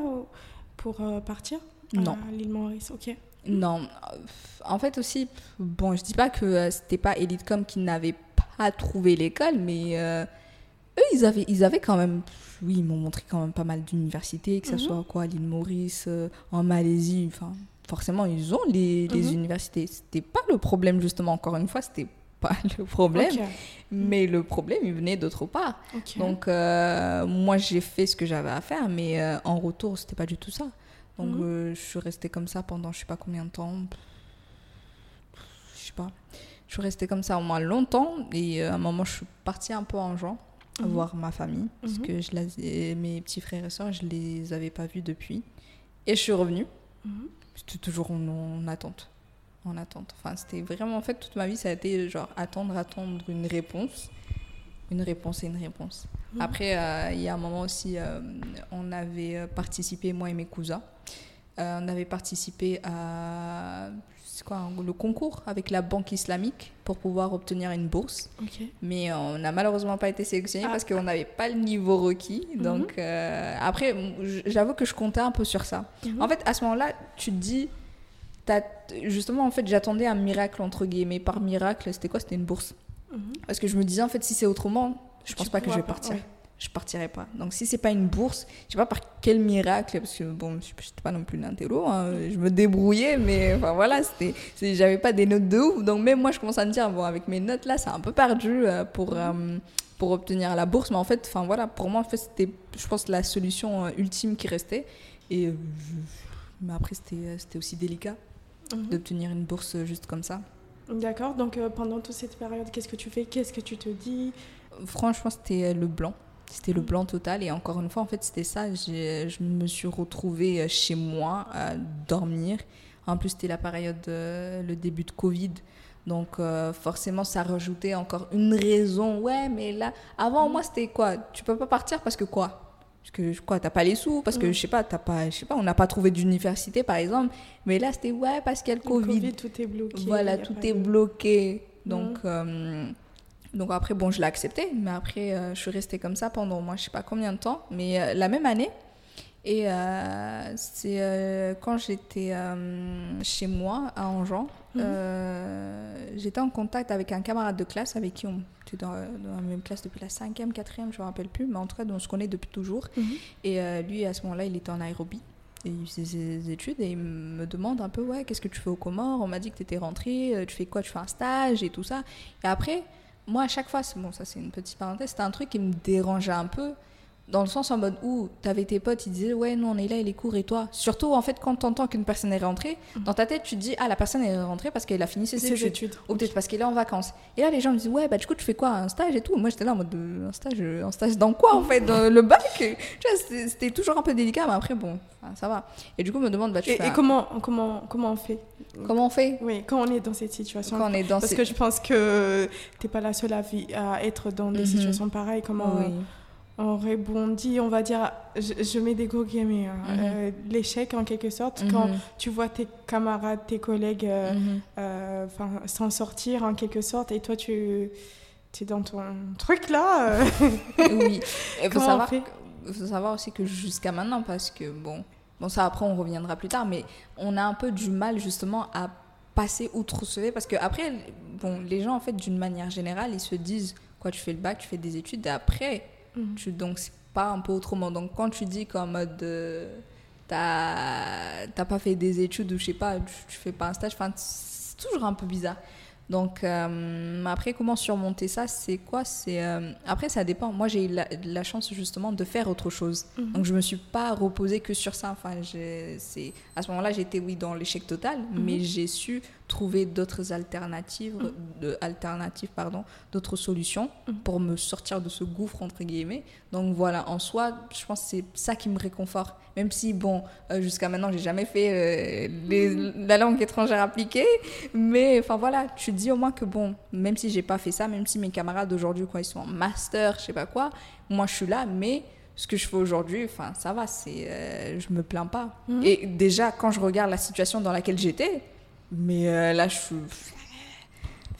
pour euh, partir? Non. À l'île Maurice, ok. Non, euh, en fait aussi, bon, je dis pas que euh, c'était pas Elitecom qui n'avait pas trouvé l'école, mais euh, eux, ils avaient, ils avaient quand même, oui, ils m'ont montré quand même pas mal d'universités, que ce Mhm. soit quoi, à l'île Maurice, euh, en Malaisie, enfin, forcément, ils ont les, les Mhm. universités. C'était pas le problème, justement, encore une fois, c'était pas le problème, mais le problème, il venait d'autre part. Donc, euh, moi, j'ai fait ce que j'avais à faire, mais euh, en retour, c'était pas du tout ça. Donc, Mhm. euh, je suis restée comme ça pendant je sais pas combien de temps. Je sais pas. Je suis restée comme ça au moins longtemps. Et à un moment, je suis partie un peu en juin Mhm. voir ma famille. Parce Mhm. que je les mes petits frères et sœurs, je les avais pas vus depuis. Et je suis revenue. Mhm. J'étais toujours en, en attente. En attente. Enfin, c'était vraiment, en fait, toute ma vie, ça a été genre attendre, attendre une réponse. Une réponse et une réponse. Mhm. Après, euh, il y a un moment aussi, euh, on avait participé, moi et mes cousins, euh, on avait participé à quoi, le concours avec la Banque islamique pour pouvoir obtenir une bourse. Mais on n'a malheureusement pas été sélectionné Ah. parce qu'on n'avait pas le niveau requis. Mhm. Donc, euh, après, j'avoue que je comptais un peu sur ça. Mhm. En fait, à ce moment-là, tu te dis, justement, en fait, j'attendais un miracle, entre guillemets. Par miracle, c'était quoi? C'était une bourse. Mhm. Parce que je me disais, en fait, si c'est autrement, je Tu pense pas que je vais partir. ouais. Je partirai pas. Donc, si c'est pas une bourse, je sais pas par quel miracle, parce que bon, je n'étais pas non plus l'intello, hein, je me débrouillais, mais enfin voilà, c'était, j'avais pas des notes de ouf. Donc, même moi, je commence à me dire, bon, avec mes notes là, c'est un peu perdu euh, pour, euh, pour obtenir la bourse. Mais en fait, enfin voilà, pour moi, en fait, c'était, je pense, la solution euh, ultime qui restait. Et euh, mais après, c'était, c'était aussi délicat Mhm. d'obtenir une bourse juste comme ça. D'accord, donc pendant toute cette période, qu'est-ce que tu fais? Qu'est-ce que tu te dis? Franchement, c'était le blanc. C'était le blanc total. Et encore une fois, en fait, c'était ça. Je me suis retrouvée euh, chez moi à dormir. En plus, c'était la période, euh, le début de Covid. Donc, euh, forcément, ça rajoutait encore une raison. Ouais, mais là, avant, moi, c'était quoi? Tu peux pas partir parce que quoi? Parce que quoi, t'as pas les sous, parce que Mm. je sais pas, t'as pas, je sais pas, on n'a pas trouvé d'université par exemple, mais là c'était ouais parce qu'il y a le Le Covid, tout est bloqué. voilà, tout est de- bloqué. Donc, euh, donc après, bon, je l'ai accepté, mais après, euh, je suis restée comme ça pendant, moi, je sais pas combien de temps, mais euh, la même année. Et euh, c'est quand j'étais chez moi à Enjean, Mhm. j'étais en contact avec un camarade de classe avec qui on était dans, dans la même classe depuis la cinquième, quatrième, je me rappelle plus, mais en tout cas, on se connaît depuis toujours. Mhm. Et lui, à ce moment-là, il était en Nairobi. Et il faisait ses études et il me demande un peu, ouais, qu'est-ce que tu fais aux Comores? On m'a dit que tu étais rentré, euh, tu fais quoi? Tu fais un stage et tout ça. Et après, moi, à chaque fois, bon, ça c'est une petite parenthèse, c'était un truc qui me dérangeait un peu, dans le sens en mode où t'avais tes potes, ils disaient, ouais, nous on est là, il est court et toi? Surtout, en fait, quand t'entends qu'une personne est rentrée, dans ta tête, tu te dis, ah, la personne est rentrée parce qu'elle a fini ses, Ses études. études. Ou peut-être parce qu'elle est en vacances. Et là, les gens me disent, ouais, bah du coup, tu fais quoi? Un stage et tout Moi, j'étais là en mode, euh, un stage, euh, un stage dans quoi en fait? Dans le bac? Tu vois, c'était- toujours un peu délicat, mais après, bon, ça va. Et du coup, on me demande, bah tu Et, fais et un- comment, comment, comment on fait? Comment on fait? Oui, quand on est dans cette situation. quand on est dans Parce ces- que je pense que t'es pas la seule à, être dans des Mhm. situations pareilles. Comment Oui. on rebondit, on va dire, je, je mets des gros guillemets, hein, Mhm. euh, l'échec en quelque sorte, quand Mhm. tu vois tes camarades, tes collègues euh, Mhm. euh, s'en sortir en quelque sorte, et toi tu es dans ton truc là. oui. Il faut on savoir, faut savoir aussi que jusqu'à maintenant, parce que bon, bon, ça après on reviendra plus tard, mais on a un peu du mal justement à passer outre ce fait, parce que après, bon, les gens en fait d'une manière générale, ils se disent quoi, tu fais le bac, tu fais des études, et après, Mhm. tu, donc c'est pas un peu autrement. Donc quand tu dis qu'en mode euh, t'as pas fait des études ou je sais pas, tu, fais pas un stage, c'est toujours un peu bizarre. Donc, euh, après, comment surmonter ça? C'est quoi? C'est euh, Après, ça dépend. Moi, j'ai eu la, la, chance justement de faire autre chose. Mhm. Donc, je me suis pas reposée que sur ça. Enfin, c'est à ce moment-là, j'étais, oui, dans l'échec total, Mhm. mais j'ai su trouver d'autres alternatives, Mhm. de, alternatives pardon, d'autres solutions pour me sortir de ce gouffre, entre guillemets. Donc, voilà, en soi, je pense que c'est ça qui me réconforte. Même si, bon, euh, jusqu'à maintenant, j'ai jamais fait euh, les- la langue étrangère appliquée, mais enfin voilà, tu te dis au moins que bon, même si j'ai pas fait ça, même si mes camarades aujourd'hui, quand ils sont en master, je sais pas quoi, moi je suis là, mais ce que je fais aujourd'hui, enfin ça va, c'est, euh, je me plains pas. Mhm. Et déjà, quand je regarde la situation dans laquelle j'étais, mais euh, là je suis.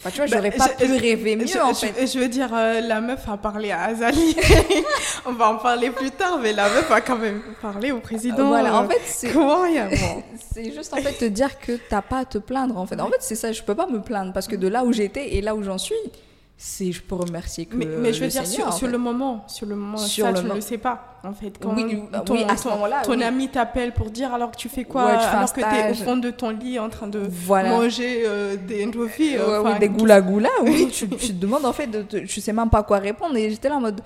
Enfin, tu vois, Bah, j'aurais pas je- pu rêver mieux je, en fait. je veux dire, euh, la meuf a parlé à Azali. On va en parler plus tard, mais la meuf a quand même parlé au président. Voilà, en euh, fait, c'est. C'est juste en fait te dire que t'as pas à te plaindre en fait. En fait, c'est ça, je peux pas me plaindre parce que de là où j'étais et là où j'en suis, c'est je peux remercier que Mais, mais je veux dire, Seigneur, sur, le moment, sur le moment, Sur ça, le tu mo- le sais pas, en fait. Quand Oui, ton, oui, à ce ton- moment-là, ton oui. ami t'appelle pour dire alors que tu fais quoi Ouais, tu fais Alors que tu es au fond de ton lit en train de Voilà. manger euh, des endorphines. Ouais, enfin, oui, des goula goula, oui, tu, tu te demandes en fait, de, te- tu sais même pas quoi répondre et j'étais là en mode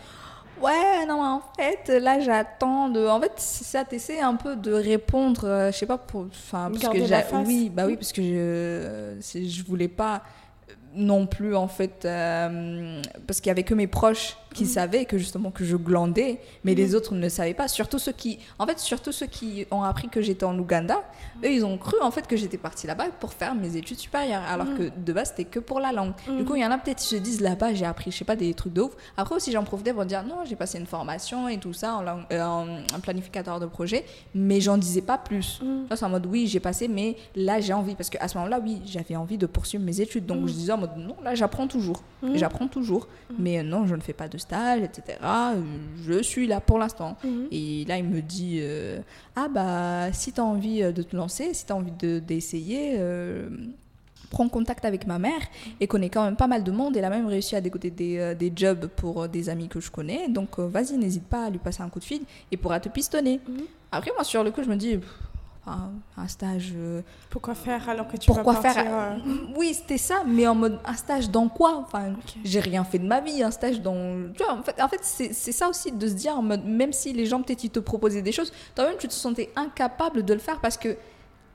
ouais, non, en fait, là j'attends de. En fait, ça, t'essaies un peu de répondre, euh, je sais pas, pour. Enfin, parce Garder que la j'ai. face. Oui, bah oui, parce que je, je voulais pas non plus en fait euh, parce qu'il y avait que mes proches qui Mhm. savaient que justement que je glandais mais les autres ne savaient pas surtout ceux qui en fait surtout ceux qui ont appris que j'étais en Ouganda eux ils ont cru en fait que j'étais partie là-bas pour faire mes études supérieures alors que de base c'était que pour la langue du coup il y en a peut-être qui se disent là-bas j'ai appris je sais pas des trucs de ouf après aussi j'en profitais pour dire non j'ai passé une formation et tout ça en, langue- euh, en, en planificateur de projet mais j'en disais pas plus. Là, c'est en mode oui, j'ai passé, mais là, j'ai envie. Parce qu'à ce moment-là, oui, j'avais envie de poursuivre mes études. Donc, je disais en mode non, là, j'apprends toujours. J'apprends toujours. Mais euh, non, je ne fais pas de stage, etc. Je suis là pour l'instant. Mhm. Et là, il me dit euh, Ah, bah, si tu as envie euh, de te lancer, si tu as envie de- d'essayer. euh, prends contact avec ma mère et connaît quand même pas mal de monde. Elle a même réussi à dégoter des, euh, des jobs pour des amis que je connais. Donc vas-y, n'hésite pas à lui passer un coup de fil et pourra te pistonner. Mhm. Après, moi, sur le coup, je me dis, un stage. euh, Pourquoi faire alors que tu pourquoi vas partir faire euh, Oui, c'était ça, mais en mode un stage dans quoi? Enfin, j'ai rien fait de ma vie, un stage dans. Tu vois, en fait, en fait c'est c'est ça aussi de se dire, en mode, même si les gens peut-être ils te proposaient des choses, toi-même tu te sentais incapable de le faire parce que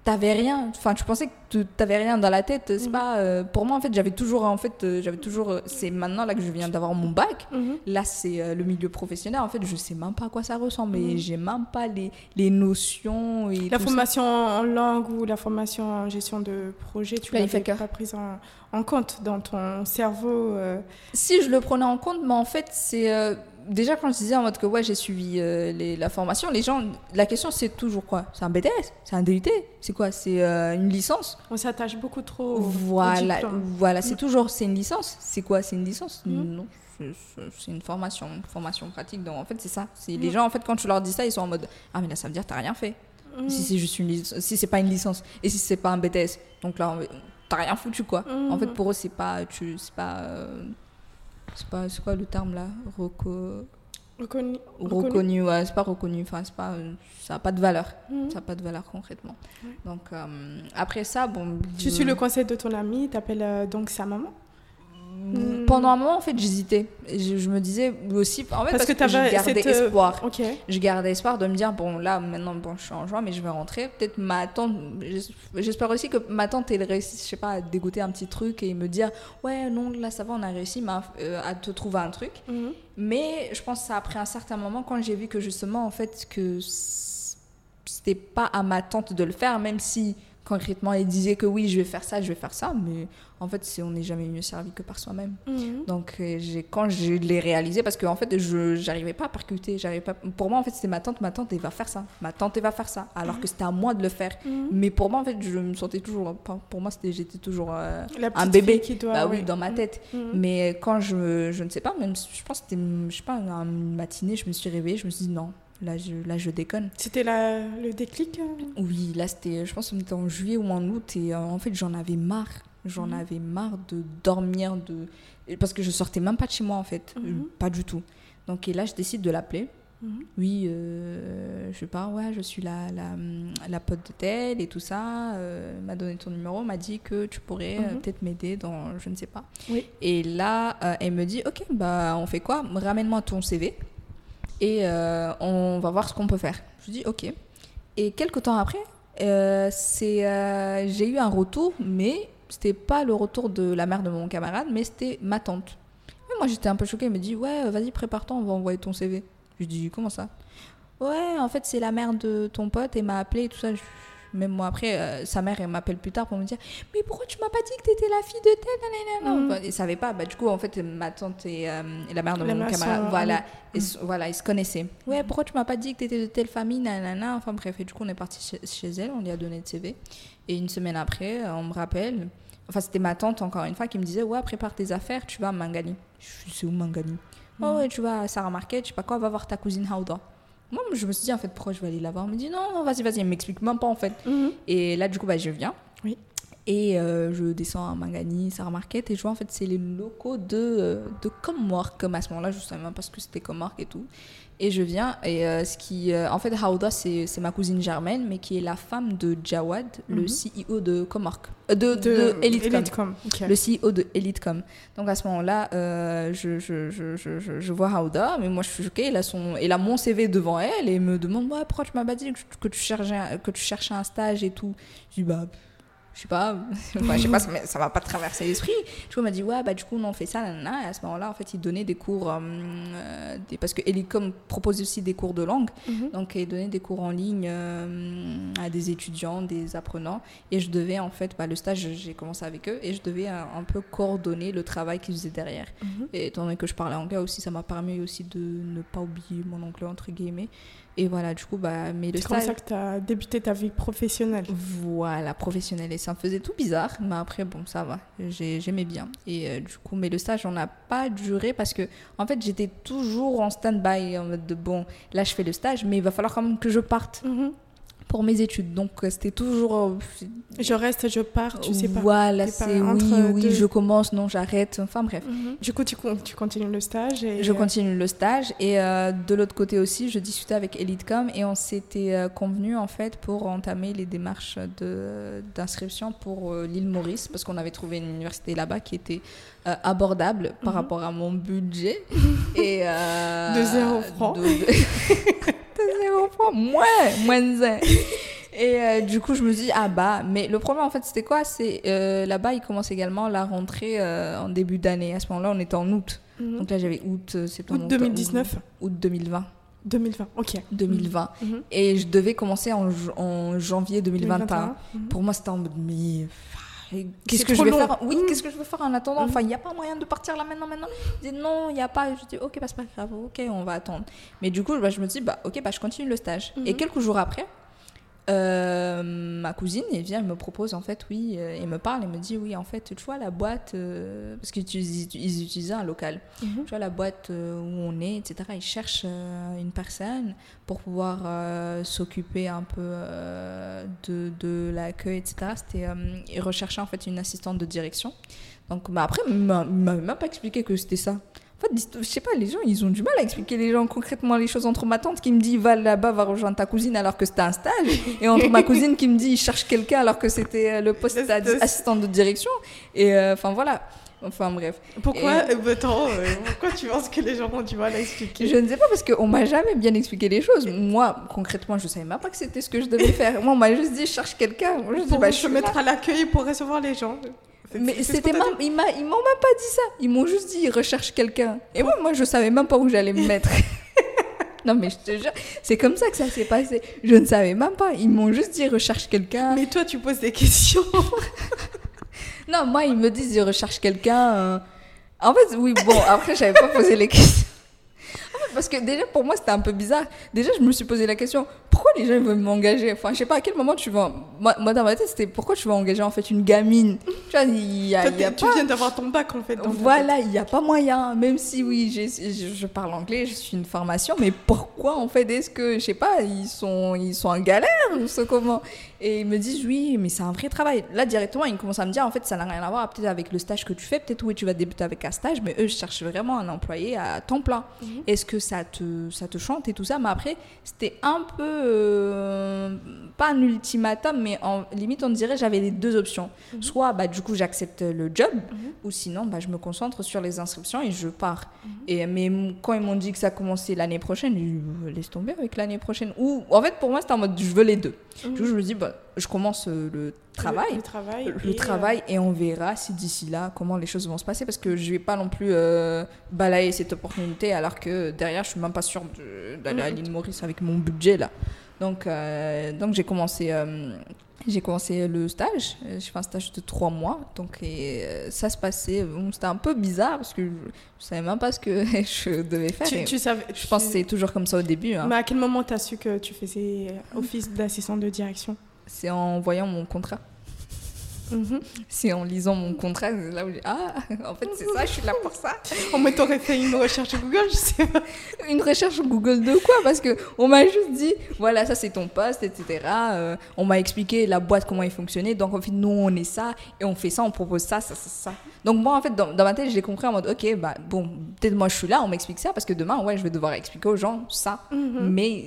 t'avais rien. Enfin, tu pensais que t'avais rien dans la tête. C'est Mhm. pas. euh, pour moi, en fait, j'avais toujours. En fait, euh, j'avais toujours. euh, c'est maintenant là que je viens d'avoir mon bac. Mhm. Là, c'est euh, le milieu professionnel. En fait, je sais même pas à quoi ça ressemble. Et Mhm. j'ai même pas les, les notions. Et La ça. formation en langue ou la formation en gestion de projet, tu l'avais pas prise en, en compte dans ton cerveau. euh, Si je le prenais en compte, mais en fait, c'est. Déjà, quand je disais en mode que ouais, j'ai suivi euh, les- la formation, les gens. La question, c'est toujours quoi? C'est un BTS C'est un DUT C'est quoi? C'est euh, une licence? On s'attache beaucoup trop au, Voilà, voilà c'est toujours. C'est une licence C'est quoi? C'est une licence? Mhm. Non, c'est- une formation, une formation pratique. Donc en fait, c'est ça. C'est Mhm. Les gens, en fait, quand tu leur dis ça, ils sont en mode Ah, mais là, ça veut dire que t'as rien fait. Si c'est juste une licence, si c'est pas une licence et si c'est pas un BTS, donc là, t'as rien foutu quoi. En fait, pour eux, c'est pas, tu, c'est pas, euh, c'est pas, c'est quoi le terme là, Reco- Reconnu? reconnu. ouais, c'est pas reconnu, enfin c'est pas, euh, ça a pas de valeur, Mhm. ça a pas de valeur concrètement. Ouais. Donc euh, après ça, bon, Tu suis le conseil de ton ami, t'appelles euh, donc sa maman? Mm, Pendant un moment, en fait, j'hésitais. Je, je me disais aussi, en fait, parce, que, t'avais je gardais cette, euh, espoir. Ok. Je gardais espoir de me dire, bon, là, maintenant, bon, je suis en juin, mais je vais rentrer. Peut-être ma tante, j'es- j'espère aussi que ma tante, elle réussisse, je sais pas, à dégoter un petit truc et me dire, ouais, non, là, ça va, on a réussi mais, euh, à te trouver un truc. Mhm. Mais je pense que ça a pris un certain moment quand j'ai vu que justement, en fait, que c'était pas à ma tante de le faire, même si concrètement elle disait que oui, je vais faire ça, je vais faire ça, mais en fait, on n'est jamais mieux servi que par soi-même. Mhm. Donc euh, quand je l'ai réalisé parce qu'en fait je j'arrivais pas à percuter, pas pour moi en fait c'était ma tante, ma tante elle va faire ça, ma tante elle va faire ça alors que c'était à moi de le faire. Mhm. Mais pour moi en fait je me sentais toujours pour moi c'était j'étais toujours euh, un bébé qui doit. bah oui ouais. dans ma tête. Mhm. Mais quand je, je ne sais pas, même je pense que c'était, je sais pas, une matinée, je me suis réveillée, je me suis dit non, là je, là je déconne. C'était la- le déclic euh Oui, là c'était, je pense que c'était en juillet ou en août et euh, en fait j'en avais marre. J'en Mhm. avais marre de dormir, de... parce que je sortais même pas de chez moi en fait, Mhm. Euh, pas du tout. Donc et là je décide de l'appeler Mhm. Oui, euh, je sais pas, ouais, je suis la, la, la pote de tel et tout ça. euh, m'a donné ton numéro, m'a dit que tu pourrais euh, Mhm. peut-être m'aider dans je ne sais pas. Oui. Et là, elle me dit, ok, bah on fait quoi? Ramène-moi ton CV et euh, on va voir ce qu'on peut faire. Je dis, ok. Et quelques temps après, euh, c'est, euh, j'ai eu un retour, mais c'était pas le retour de la mère de mon camarade, mais c'était ma tante. Moi, j'étais un peu choquée. Elle me dit, ouais, vas-y, prépare-toi, on va envoyer ton CV. Je dis, comment ça? Ouais, en fait, c'est la mère de ton pote et m'a appelé et tout ça. Même moi, après, euh, sa mère, elle m'appelle plus tard pour me dire Mais pourquoi tu m'as pas dit que t'étais la fille de telle nanana Mhm. Enfin, Elle savait pas. Bah, du coup, en fait, ma tante et, euh, et la mère de La mon camarade, sont voilà, amies. ils, se- voilà, ils se connaissaient. Ouais, pourquoi tu m'as pas dit que t'étais de telle famille nanana Enfin, bref, et du coup, on est parti chez, chez elle, on lui a donné le CV. Et une semaine après, euh, on me rappelle. Enfin, c'était ma tante, encore une fois, qui me disait Ouais, prépare tes affaires, tu vas à Mangali. Je suis où Mangali? Mhm. Oh, ouais, tu vas à Sarah Market, je sais pas quoi, va voir ta cousine Hauda. Moi, je me suis dit, en fait, pourquoi je vais aller la voir? Elle me dit, non, non, vas-y, vas-y, elle m'explique même pas, en fait. Mhm. Et là, du coup, bah, je viens. Oui. Et euh, je descends à Mangani, Sarah Market, et je vois, en fait, c'est les locaux de, euh, de Comwork. Comme à ce moment-là, je savais même pas ce que c'était Comwork et tout. Et je viens, et euh, ce qui. euh, en fait, Hauda, c'est ma cousine Germaine, mais qui est la femme de Jawad, le Mhm. CEO de Comwork. Euh, de, de, Elitecom Elitecom, le CEO de Elitecom. Donc à ce moment-là, je, je, je, je, vois Hauda, mais moi je suis choquée. Elle a, son, elle a mon CV devant elle et me demande ouais, pourquoi tu m'as pas dit que tu, cherchais, que tu cherchais un stage et tout? Je dis bah. Je sais pas, je sais pas, ça m'a- ça m'a pas traversé l'esprit. Du coup, elle m'a dit, ouais, bah, du coup, on fait ça, nanana. Et à ce moment-là, en fait, il donnait des cours, euh, euh, des- parce que Elitecom propose aussi des cours de langue. Mhm. Donc, il donnait des cours en ligne euh, à des étudiants, des apprenants. Et je devais, en fait, bah, le stage, j'ai commencé avec eux et je devais un peu coordonner le travail qu'ils faisaient derrière. Mhm. Et étant donné que je parlais anglais aussi, ça m'a permis aussi de ne pas oublier mon anglais, entre guillemets. Et voilà, du coup, bah, mais le C'est comme stage. ça que tu as débuté ta vie professionnelle. Voilà, professionnel. Et ça me faisait tout bizarre, mais après, bon, ça va. J'ai- J'aimais bien. Et euh, du coup, mais le stage, on n'a pas duré parce que, en fait, j'étais toujours en stand-by, en mode de bon, là, je fais le stage, mais il va falloir quand même que je parte Mhm. Pour mes études. Donc, euh, c'était toujours. euh, Je reste, je pars, tu sais pas. Voilà, c'est oui, oui, deux. je commence, non, j'arrête. Enfin, bref. Mhm. Du coup, tu, con- tu continues le stage et Je continue le stage et euh, de l'autre côté aussi, je discutais avec Elitecom et on s'était convenu en fait pour entamer les démarches d'inscription pour l'île Maurice parce qu'on avait trouvé une université là-bas qui était euh, abordable par Mhm. rapport à mon budget et euh, De zéro franc. De, de zéro franc, moins, moins un. Et euh, du coup, je me dis, ah bah, mais le problème en fait, c'était quoi? C'est euh, là-bas, il commence également la rentrée euh, en début d'année. À ce moment-là, on était en août. Mhm. Donc là, j'avais août, septembre. Août octobre, 2019 Août 2020. 2020, ok. 2020. Mhm. Et je devais commencer en, janvier 2021. Mhm. Pour moi, c'était en mode, mais. Enfin, Qu'est-ce que je vais long. faire? Oui, qu'est-ce que je vais faire en attendant? Mhm. Enfin, il n'y a pas moyen de partir là maintenant, maintenant. Je dis non, il n'y a pas. Je dis ok, bah, c'est pas grave, ok, on va attendre. Mais du coup, bah, je me dis, bah, ok, bah, je continue le stage. Et quelques jours après, euh, ma cousine, elle vient, elle me propose, en fait, oui, euh, elle me parle, elle me dit, oui, en fait, tu vois, la boîte, euh, parce qu'ils ils utilisaient un local. Mhm. Tu vois, la boîte euh, où on est, etc. Ils cherchent une personne pour pouvoir s'occuper un peu de, de l'accueil, etc. C'était, ils recherchaient en fait une assistante de direction. Donc, bah, après, il m'avait même pas expliqué que c'était ça. En fait, je sais pas, les gens, ils ont du mal à expliquer les gens concrètement les choses entre ma tante qui me dit va là-bas, va rejoindre ta cousine alors que c'était un stage, et entre ma cousine qui me dit cherche quelqu'un alors que c'était euh, le poste d'assistante de direction. Et euh, enfin voilà. Enfin bref. Pourquoi, attends, euh, pourquoi tu penses que les gens ont du mal à expliquer? Je ne sais pas parce qu'on m'a jamais bien expliqué les choses. Moi, concrètement, je savais même pas que c'était ce que je devais faire. Moi, on m'a juste dit cherche quelqu'un. Je dis bah, je se suis mettre à l'accueil pour recevoir les gens. Mais c'était même, ils m'ont même pas dit ça. Ils m'ont juste dit ils recherchent quelqu'un. Et moi, moi, je savais même pas où j'allais me mettre. non, mais je te jure, c'est comme ça que ça s'est passé. Je ne savais même pas. Ils m'ont juste dit ils recherchent quelqu'un. Mais toi, tu poses des questions. Non, moi, ils me disent ils recherchent quelqu'un. euh. En fait, oui, bon, après, j'avais pas posé les questions. Parce que déjà, pour moi, c'était un peu bizarre. Déjà, je me suis posé la question pourquoi les gens veulent m'engager? Enfin, je sais pas à quel moment tu vas. Moi, moi, dans ma tête, c'était pourquoi tu vas engager en fait une gamine? Tu vois, il y a, Toi, il y a t'es- tu pas. viens d'avoir ton bac en fait. Voilà, il n'y a pas moyen. Même si oui, je parle anglais, je suis une formation, mais pourquoi en fait est-ce que, je sais pas, ils sont, ils sont en galère ou c'est comment? Et ils me disent oui, mais c'est un vrai travail. Là directement, ils commencent à me dire en fait ça n'a rien à voir peut-être avec le stage que tu fais, peut-être oui tu vas débuter avec un stage, mais eux je cherche vraiment un employé à temps plein. Mhm. Est-ce que ça te, ça te chante et tout ça? Mais après, c'était un peu, euh, pas un ultimatum, mais en limite on dirait j'avais les deux options. Mhm. Soit bah du coup j'accepte le job, ou sinon bah, je me concentre sur les inscriptions et je pars. Mhm. Et, mais quand ils m'ont dit que ça commençait l'année prochaine, dit euh, laisse tomber avec l'année prochaine. Ou en fait pour moi c'était en mode je veux les deux. Mhm. Du coup je me dis bah, je commence euh, le travail. Le, le travail. Le et, euh, et on verra si d'ici là comment les choses vont se passer parce que je vais pas non plus euh, balayer cette opportunité alors que derrière je suis même pas sûre d'aller à l'île Maurice avec mon budget là donc euh, donc j'ai commencé j'ai commencé le stage j'ai fait un stage de trois mois donc et, ça se passait bon, c'était un peu bizarre parce que je, je savais même pas ce que je devais faire Tu, tu savais. je pense que c'est toujours comme ça au début hein. Mais à quel moment t'as su que tu faisais office d'assistant de direction? C'est en voyant mon contrat Mhm. c'est en lisant mon contrat c'est là où j'ai ah en fait c'est ça je suis là pour ça Oh, mais t'aurais fait une recherche Google, je sais pas. Une recherche Google de quoi? Parce que on m'a juste dit, voilà, ça c'est ton poste, etc. Euh, on m'a expliqué la boîte, comment elle fonctionnait. Donc en fait, nous on est ça et on fait ça, on propose ça, ça, ça, ça. Donc moi en fait, dans, dans ma tête, j'ai compris en mode, ok, bah bon, peut-être moi je suis là, on m'explique ça parce que demain, ouais, je vais devoir expliquer aux gens ça. Mhm. Mais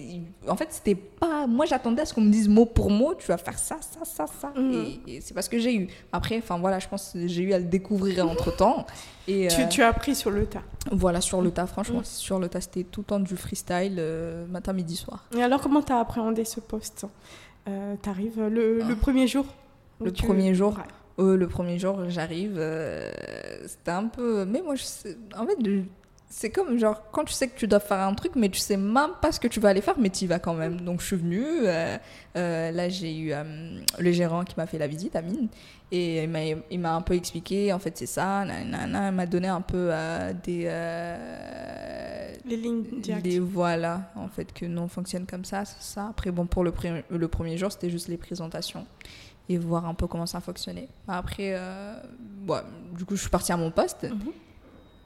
en fait, c'était pas. Moi j'attendais à ce qu'on me dise mot pour mot, tu vas faire ça, ça, ça, ça. Mhm. Et, et c'est parce que j'ai eu. Après, enfin voilà, je pense que j'ai eu à le découvrir entre temps. Et, Tu, euh, tu as appris sur le tas. voilà, sur le tas, franchement, Mm. sur le tas, c'était tout le temps du freestyle, euh, matin, midi, soir. Et alors, comment t'as appréhendé ce poste euh, T'arrives le, le Ah. premier jour Le tu- premier jour. Ouais. Euh, le premier jour, j'arrive, euh, c'était un peu. Mais moi, en fait, c'est comme genre quand tu sais que tu dois faire un truc, mais tu sais même pas ce que tu vas aller faire, mais tu y vas quand même. Donc, je suis venue. euh, là, j'ai eu le gérant qui m'a fait la visite, Amine, et il m'a, un peu expliqué en fait, c'est ça, nanana, il m'a donné un peu euh, des. euh, Les lignes les directives. voilà, en fait, que non fonctionne comme ça, c'est ça. Après, bon, pour le, pre- le premier jour, c'était juste les présentations et voir un peu comment ça fonctionnait. Après, euh, ouais, du coup, je suis partie à mon poste. Mhm.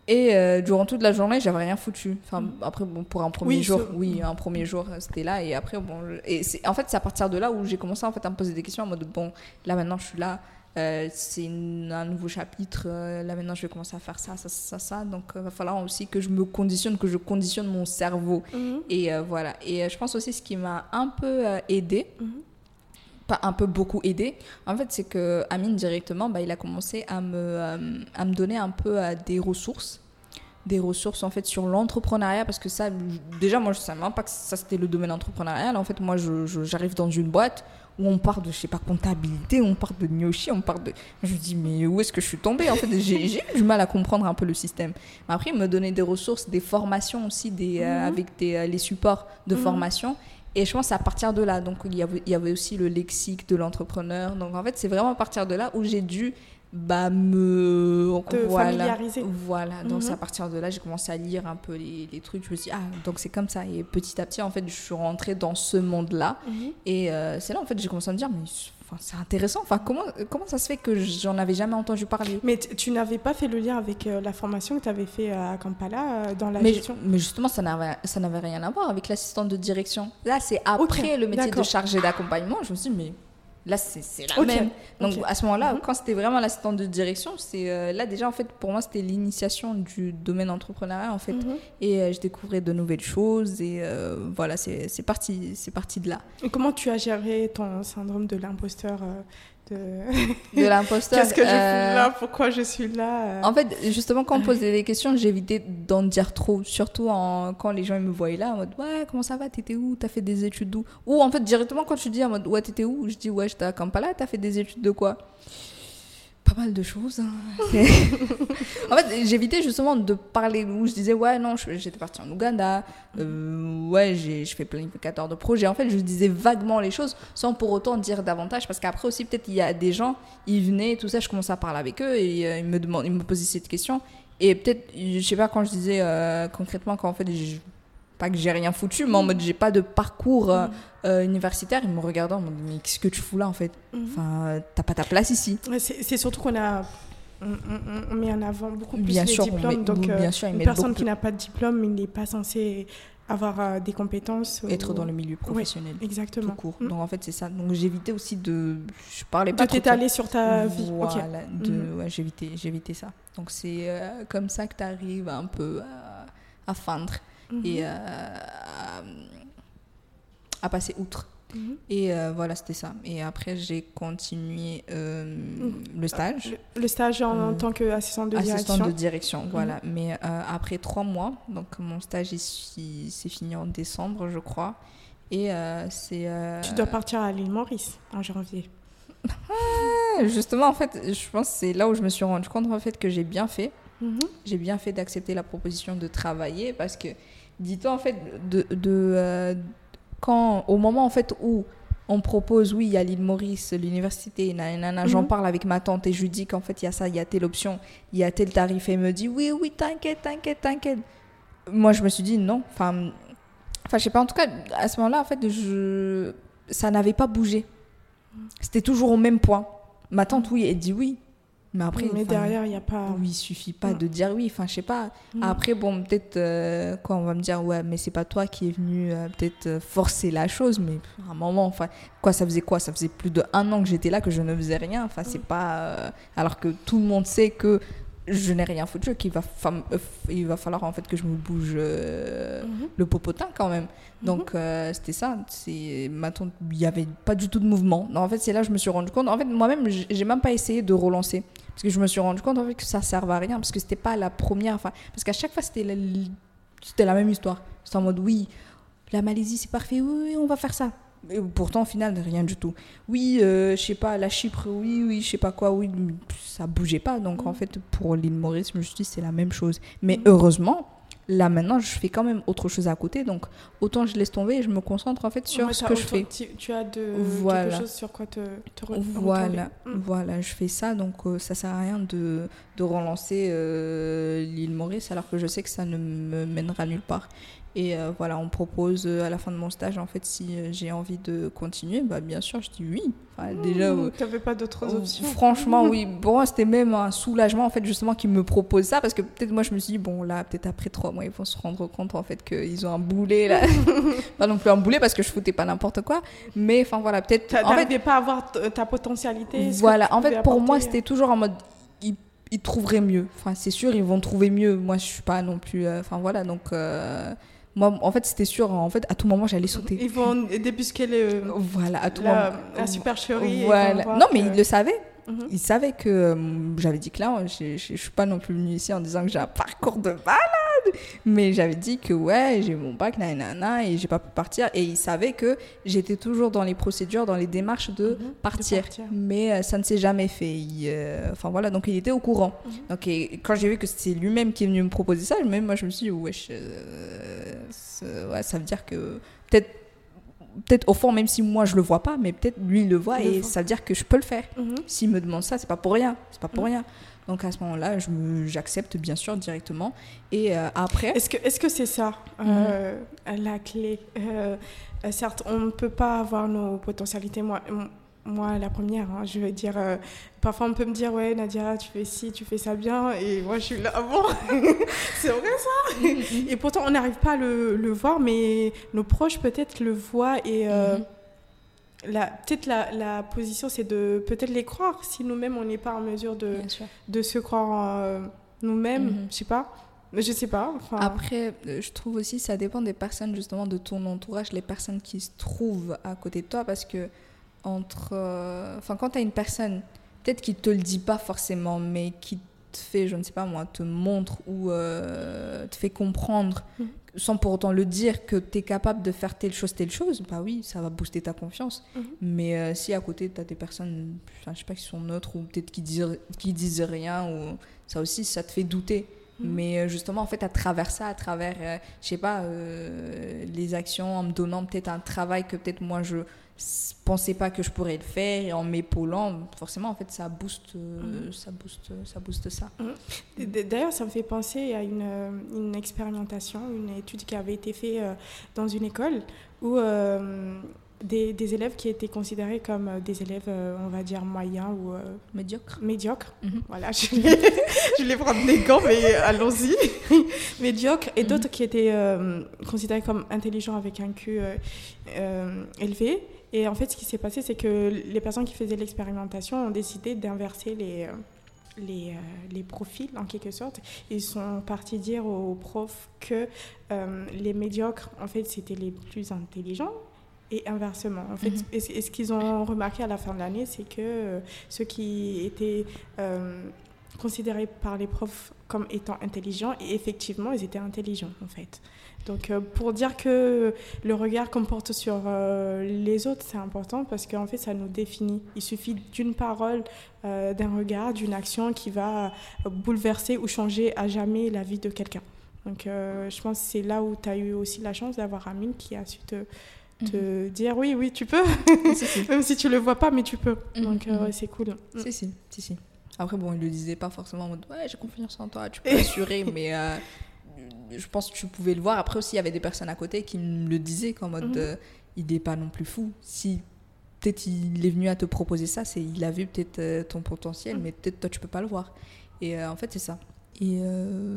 Et euh, durant toute la journée, j'avais rien foutu. Enfin, après, bon, pour un premier Oui, jour, oui, un premier jour, c'était là. Et après, bon, je- et en fait, c'est à partir de là où j'ai commencé en fait, à me poser des questions en mode, bon, là maintenant, je suis là. Euh, c'est un nouveau chapitre. euh, là maintenant, je vais commencer à faire ça, ça, ça, ça. Donc, il va falloir aussi que je me conditionne, que je conditionne mon cerveau. Mhm. Et euh, voilà. Et euh, je pense aussi ce qui m'a un peu euh, aidé, Mhm. pas un peu beaucoup aidé, en fait, c'est que Amine directement, bah, il a commencé à me, euh, à me donner un peu euh, des ressources. Des ressources en fait sur l'entrepreneuriat parce que ça, déjà moi je savais même pas que ça c'était le domaine entrepreneurial. En fait, moi j'arrive dans une boîte où on parle de je sais pas comptabilité, on parle de gnocchi, on parle de. Je me dis mais où est-ce que je suis tombée En fait, j'ai eu du mal à comprendre un peu le système. Mais après, il me donnait des ressources, des formations aussi, des, euh, Mhm. avec des, euh, les supports de Mhm. formation. Et je pense à partir de là. Donc, il y avait, il y avait aussi le lexique de l'entrepreneur. Donc, en fait, c'est vraiment à partir de là où j'ai dû bah, me. Te voilà. familiariser. Voilà. Donc, c'est à partir de là, j'ai commencé à lire un peu les, les trucs. Je me suis dit, ah, donc c'est comme ça. Et petit à petit, en fait, je suis rentrée dans ce monde-là. Mhm. Et euh, c'est là, en fait, j'ai commencé à me dire, mais enfin, c'est intéressant. Enfin, comment, comment ça se fait que j'en avais jamais entendu parler? Mais tu n'avais pas fait le lien avec euh, la formation que tu avais fait à Kampala euh, dans la mais, gestion? mais justement, ça n'avait, ça n'avait rien à voir avec l'assistante de direction. Là, c'est après le métier de chargé d'accompagnement. Je me suis dit, mais là, c'est, la Ok, même. Donc, à ce moment-là, Mhm. quand c'était vraiment l'assistante de direction, c'est euh, là, déjà, en fait, pour moi, c'était l'initiation du domaine entrepreneurial, en fait. Mhm. Et euh, je découvrais de nouvelles choses. Et euh, voilà, c'est, c'est, parti, c'est parti de là. Et comment tu as géré ton syndrome de l'imposteur de... De l'imposteur. Qu'est-ce que je euh, fais là? Pourquoi je suis là? euh En fait, justement, quand on me posait des questions, j'évitais d'en dire trop. Surtout en- quand les gens ils me voyaient là, en mode Ouais, comment ça va? T'étais où? T'as fait des études d'où? Ou en fait, directement, quand tu dis en mode Ouais, t'étais où? Je dis Ouais, j'étais à Kampala, t'as fait des études de quoi? Pas mal de choses. hein. en fait, j'évitais justement de parler où je disais Ouais, non, j'étais partie en Ouganda. euh, ouais, j'ai- je fais planificateur de projet. En fait, je disais vaguement les choses sans pour autant dire davantage. Parce qu'après aussi, peut-être, il y a des gens, ils venaient, tout ça, je commençais à parler avec eux et euh, ils, me demandent, ils me posaient cette question. Et peut-être, je sais pas, quand je disais euh, concrètement, quand en fait, je- pas que j'ai rien foutu, mais en mode j'ai pas de parcours euh, Mhm. euh, universitaire. Ils me regardaient en mode mais qu'est-ce que tu fous là en fait? Mhm. Enfin, euh, t'as pas ta place ici. C'est surtout qu'on a. On, on- on met en avant beaucoup plus Bien les sûr, diplômes. met- donc, euh, bien sûr, une personne beaucoup- qui n'a pas de diplôme, il n'est pas censé avoir euh, des compétences. Être ou- dans le milieu professionnel. Tout Exactement. court. Mhm. Donc en fait, c'est ça. Donc j'évitais aussi de. Je parlais De pas de t'étaler sur ta vie. Voilà, de, Mhm. ouais, j'évitais, j'évitais ça. Donc c'est euh, comme ça que tu arrives un peu à, à feindre Mhm. et euh, à, à passer outre. Mhm. Et euh, voilà, c'était ça. Et après, j'ai continué euh, le stage. Le, le stage en, Mhm. tant qu'assistante de Assistante direction. de direction, voilà. Mais après trois mois, donc mon stage c'est fini en décembre, je crois. Et c'est. Tu dois partir à l'île Maurice en janvier. Justement, en fait, je pense que c'est là où je me suis rendu compte en fait que j'ai bien fait. Mhm. j'ai bien fait d'accepter la proposition de travailler parce que dis-toi en fait de, de euh, quand au moment en fait où on propose oui il y a l'île Maurice l'université nanana, j'en Mhm. parle avec ma tante et je lui dis qu'en fait il y a ça il y a telle option il y a tel tarif. Et elle me dit oui oui t'inquiète t'inquiète t'inquiète. Moi je me suis dit non enfin enfin je sais pas en tout cas à ce moment-là en fait je ça n'avait pas bougé. C'était toujours au même point. Ma tante oui elle dit oui mais après Mais derrière, il n'y a pas. oui, il suffit pas de dire oui. Enfin, je sais pas. Mhm. Après, bon, peut-être euh, quoi, on va me dire ouais, mais c'est pas toi qui es venu euh, peut-être euh, forcer la chose, mais à un moment, enfin, quoi, ça faisait quoi? Ça faisait plus de un an que j'étais là, que je ne faisais rien. Enfin, c'est pas. euh, alors que tout le monde sait que je n'ai rien foutu, qu'il va, il va falloir en fait que je me bouge euh, Mhm. le popotin quand même. Donc euh, c'était ça. C'est ma tante, il y avait pas du tout de mouvement. Non, en fait, c'est là que je me suis rendu compte. En fait, moi-même, j'ai même pas essayé de relancer parce que je me suis rendu compte en fait que ça servait à rien parce que c'était pas la première. Enfin, parce qu'à chaque fois c'était la, c'était la même histoire. C'était en mode oui, la Malaisie c'est parfait, oui, oui, on va faire ça. Et pourtant, au final, rien du tout. Oui, euh, je sais pas, la Chypre, oui, oui, je sais pas quoi, oui, ça bougeait pas. Donc, en fait, pour l'île Maurice, je me suis dit, c'est la même chose. Mais heureusement, là, maintenant, je fais quand même autre chose à côté. Donc, autant je laisse tomber et je me concentre, en fait, sur Ouais, ce que je fais. Tu, as de, Voilà. quelque chose sur quoi te, te re- Voilà. Mm. voilà, je fais ça, donc euh, ça sert à rien de, de relancer euh, l'île Maurice alors que je sais que ça ne me mènera nulle part. Et euh, voilà, on propose euh, à la fin de mon stage, en fait, si euh, j'ai envie de continuer, bah bien sûr, je dis oui. Enfin, déjà, euh, Tu n'avais pas d'autres options. Franchement, oui. Pour moi, c'était même un soulagement, en fait, justement, qu'ils me proposent ça. Parce que peut-être moi, je me suis dit, bon, là, peut-être après trois mois, ils vont se rendre compte, en fait, qu'ils ont un boulet, là. pas non plus un boulet, parce que je foutais pas n'importe quoi. Mais, enfin, voilà, peut-être. En fait, pas à voir t- ta potentialité. voilà. En fait, pour moi, c'était toujours en mode, ils, ils trouveraient mieux. Enfin, c'est sûr, ils vont trouver mieux. Moi, je suis pas non plus. Enfin, voilà. Donc, euh, moi, en fait, c'était sûr. En fait, à tout moment, j'allais sauter. Ils vont débusquer le, Voilà, à tout la, moment. la supercherie. ils Voilà. Non, mais que- ils le savaient. Mhm. Il savait que euh, j'avais dit que là, je je suis pas non plus venue ici en disant que j'ai un parcours de malade, mais j'avais dit que ouais, j'ai mon bac, nanana, et j'ai pas pu partir. Et il savait que j'étais toujours dans les procédures, dans les démarches de Mhm, de partir. Mais euh, ça ne s'est jamais fait. Il, euh, Enfin voilà, donc il était au courant. Mhm. Donc et quand j'ai vu que c'est lui-même qui est venu me proposer ça, même moi je me suis dit, wesh, euh, ouais, ça veut dire que peut-être. Peut-être au fond, même si moi je le vois pas, mais peut-être lui il le voit Il et ça veut dire que je peux le faire. Mhm. S'il me demande ça, c'est pas pour rien. C'est pas pour Mm. rien. Donc à ce moment-là, j'accepte bien sûr directement. Et euh, après, Est-ce que c'est ça euh, la clé Euh, Certes, on ne peut pas avoir nos potentialités. Moi, la première, hein, je veux dire, euh, parfois on peut me dire ouais Nadia, tu fais ci, tu fais ça bien, et moi je suis là, bon, c'est vrai ça. et pourtant on n'arrive pas à le, le voir, mais nos proches peut-être le voient et euh, Mhm. Peut-être la, la position c'est de peut-être les croire si nous-mêmes on n'est pas en mesure de, de se croire en, euh, nous-mêmes, Mhm. je sais pas. Je sais pas. Enfin, Après, euh, je trouve aussi ça dépend des personnes justement de ton entourage, les personnes qui se trouvent à côté de toi, parce que entre, euh, enfin quand tu as une personne, peut-être qui te le dit pas forcément, mais qui te fait, je ne sais pas moi, te montre ou euh, te fait comprendre, Mhm. Sans pour autant le dire, que tu es capable de faire telle chose, telle chose, bah oui, ça va booster ta confiance. Mhm. Mais euh, si à côté tu as des personnes, je sais pas, qui sont neutres ou peut-être qui disent, qui disent rien, ou ça aussi, ça te fait douter. Mais euh, justement, en fait, à travers ça, à travers, euh, je sais pas, euh, les actions, en me donnant peut-être un travail que peut-être moi je pensais pas que je pourrais le faire et en m'épaulant, forcément, en fait, ça booste, euh, ça booste, ça booste ça. D- D'ailleurs, ça me fait penser à une, euh, une expérimentation, une étude qui avait été faite euh, dans une école où euh, des, des élèves qui étaient considérés comme des élèves, on va dire, moyens ou euh, Médiocre. médiocres. Mhm. Voilà, je vais prendre des gants, mais allons-y. médiocres. Et d'autres qui étaient euh, considérés comme intelligents avec un Q euh, élevé. Et en fait, ce qui s'est passé, c'est que les personnes qui faisaient l'expérimentation ont décidé d'inverser les, euh, les, euh, les profils, en quelque sorte. Ils sont partis dire aux profs que euh, les médiocres, en fait, c'était les plus intelligents. Et inversement, en fait, Mhm. et, ce- et ce qu'ils ont remarqué à la fin de l'année, c'est que euh, ceux qui étaient euh, considérés par les profs comme étant intelligents, et effectivement, ils étaient intelligents, en fait. Donc, euh, pour dire que le regard qu'on porte sur euh, les autres, c'est important parce qu'en fait, ça nous définit. Il suffit d'une parole, euh, d'un regard, d'une action qui va bouleverser ou changer à jamais la vie de quelqu'un. Donc, je pense que c'est là où tu as eu aussi la chance d'avoir Amine qui a su te, te dire oui, oui, tu peux, si, si. même si tu le vois pas, mais tu peux. Mhm, Donc, euh, mhm. c'est cool. Si, si, si, si. Après, bon, il le disait pas forcément en mode ouais, j'ai confiance en toi, tu peux assurer, mais euh, je pense que tu pouvais le voir. Après aussi, il y avait des personnes à côté qui me le disaient qu'en mode Mhm. euh, il n'est pas non plus fou. Si peut-être il est venu à te proposer ça, c'est il a vu peut-être euh, ton potentiel, Mhm. mais peut-être toi tu peux pas le voir. Et euh, en fait, c'est ça. Et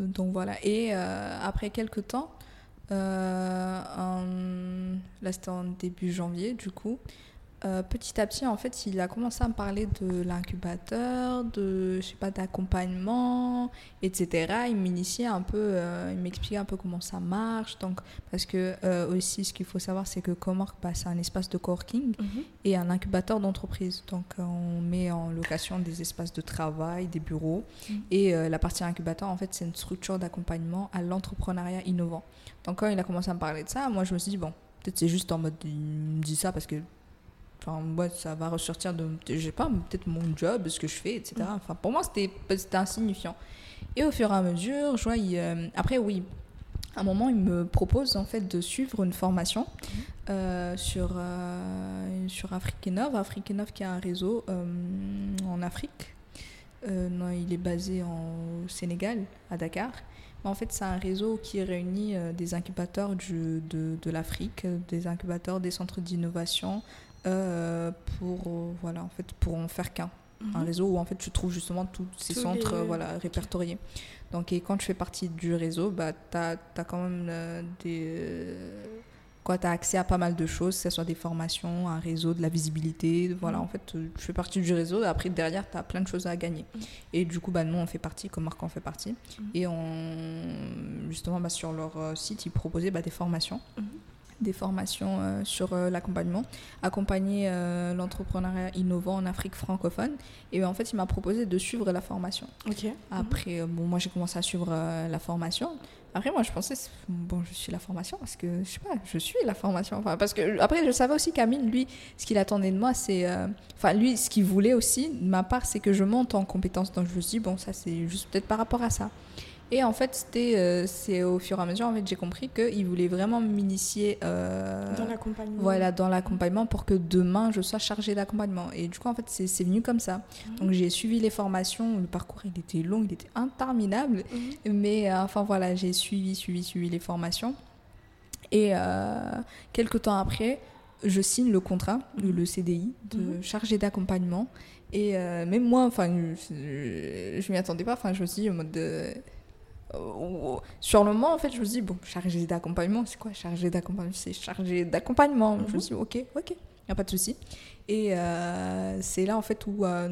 donc voilà. Et après quelques temps, en- là c'était en début janvier du coup, euh, petit à petit, en fait, il a commencé à me parler de l'incubateur, de, je sais pas, d'accompagnement, etc. Il m'initiait un peu, euh, il m'expliquait un peu comment ça marche. Donc, parce que euh, aussi, ce qu'il faut savoir, c'est que Comarque, bah, c'est un espace de coworking Mhm. et un incubateur d'entreprise. Donc, on met en location des espaces de travail, des bureaux. Mhm. Et la partie incubateur, en fait, c'est une structure d'accompagnement à l'entrepreneuriat innovant. Donc, quand il a commencé à me parler de ça, moi, je me suis dit, bon, peut-être c'est juste en mode, il me dit ça parce que Enfin, moi, ça va ressortir de, je sais pas, peut-être mon job, ce que je fais, etc. Enfin, pour moi, c'était c'était insignifiant. Et au fur et à mesure, je vois, il, euh, après, oui, à un moment, il me propose en fait de suivre une formation euh, sur, euh, sur Africanov. Africanov qui a un réseau euh, en Afrique. Non, il est basé en, au Sénégal, à Dakar. Mais en fait, c'est un réseau qui réunit des incubateurs du- de, de l'Afrique, des incubateurs, des centres d'innovation, euh, pour, euh, voilà, en fait, pour en faire qu'un. Un Mhm. réseau où en fait tu trouves justement tous ces Tous centres les- euh, voilà, répertoriés. Donc, et quand tu fais partie du réseau, bah, tu as, quand même euh, des. Quoi, tu as accès à pas mal de choses, que ce soit des formations, un réseau, de la visibilité. Voilà, Mhm. en fait, tu fais partie du réseau. Après, derrière, tu as plein de choses à gagner. Mhm. Et du coup, bah, nous, on fait partie, comme Marc en fait partie. Et on, justement, bah, sur leur site, ils proposaient bah, des formations. Des formations euh, sur euh, l'accompagnement, accompagner euh, l'entrepreneuriat innovant en Afrique francophone. Et en fait, il m'a proposé de suivre la formation. Ok. Après, bon, moi, j'ai commencé à suivre la formation. Après, moi, je pensais, bon, je suis la formation parce que, je sais pas, je suis la formation. Enfin, parce que, après, je savais aussi qu'Amine, lui, ce qu'il attendait de moi, c'est. Enfin, lui, ce qu'il voulait aussi, de ma part, c'est que je monte en compétence. Donc, je me suis dit, bon, ça, c'est juste peut-être par rapport à ça. Et en fait, c'était, euh, c'est au fur et à mesure, en fait, j'ai compris qu'il voulait vraiment m'initier. euh, Dans l'accompagnement. voilà, dans l'accompagnement pour que demain je sois chargée d'accompagnement. Et du coup, en fait, c'est c'est venu comme ça. Mhm. Donc, j'ai suivi les formations. Le parcours, il était long, il était interminable. Mhm. Mais euh, enfin, voilà, j'ai suivi, suivi, suivi les formations. Et quelques temps après, je signe le contrat, le, le CDI, de Mhm. chargé d'accompagnement. Et même moi, enfin, je, je m'y attendais pas. Enfin, je me suis dit en mode. de- sur le moment, en fait, je me suis dit, bon, chargé d'accompagnement, c'est quoi chargé d'accompagnement? C'est chargé d'accompagnement. Je me Mhm. suis dit, ok, ok, il n'y a pas de souci. Et euh, c'est là, en fait, où. euh,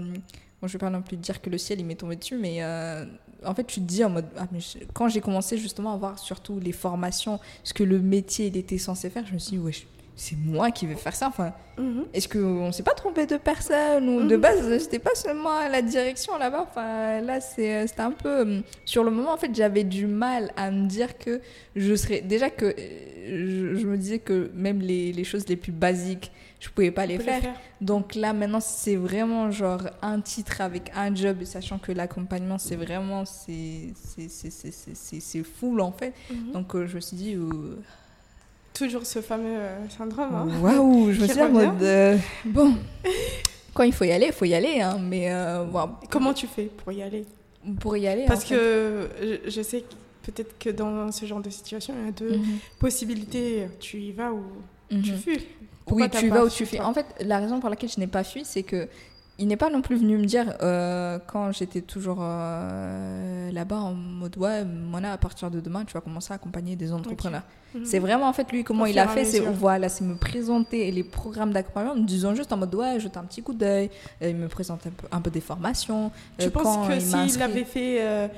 bon, je vais pas non plus dire que le ciel, il m'est tombé dessus, mais euh, en fait, tu te dis en mode. ah, mais je- quand j'ai commencé justement à voir surtout les formations, ce que le métier, il était censé faire, je me suis dit, wesh, c'est moi qui vais faire ça. Enfin, Mhm. est-ce qu'on s'est pas trompé de personne ou de Mhm. base j'étais pas seulement à la direction là-bas. Enfin, là c'est c'était un peu euh, sur le moment en fait j'avais du mal à me dire que je serais déjà que euh, je, je me disais que même les, les choses les plus basiques je pouvais pas les faire. Donc là, maintenant, c'est vraiment genre un titre avec un job, sachant que l'accompagnement, c'est vraiment, c'est c'est- c'est- c'est- c'est- c'est- c'est full en fait. Mhm. Donc euh, je me suis dit, euh, Toujours ce fameux euh, syndrome. hein. waouh, je me suis dit en mode, euh, bon, quand il faut y aller, il faut y aller, hein, mais euh, bon, Comment tu fais pour y aller? Pour y aller. Parce en fait. que je, je sais que peut-être que dans ce genre de situation, il y a deux Mhm. possibilités. Tu y vas ou tu Mhm. fuis. Pourquoi Oui, tu vas ou tu toi En fait, la raison pour laquelle je n'ai pas fui, c'est que il n'est pas non plus venu me dire euh, quand j'étais toujours euh, là-bas en mode ouais, Mona, à partir de demain, tu vas commencer à accompagner des entrepreneurs. Mhm. C'est vraiment en fait lui comment il a fait, c'est voilà, c'est me présenter les programmes d'accompagnement, en me disant juste en mode ouais, jette un petit coup d'œil, euh, il me présente un peu, un peu des formations. Tu euh, penses que s'il inscrit- l'avait fait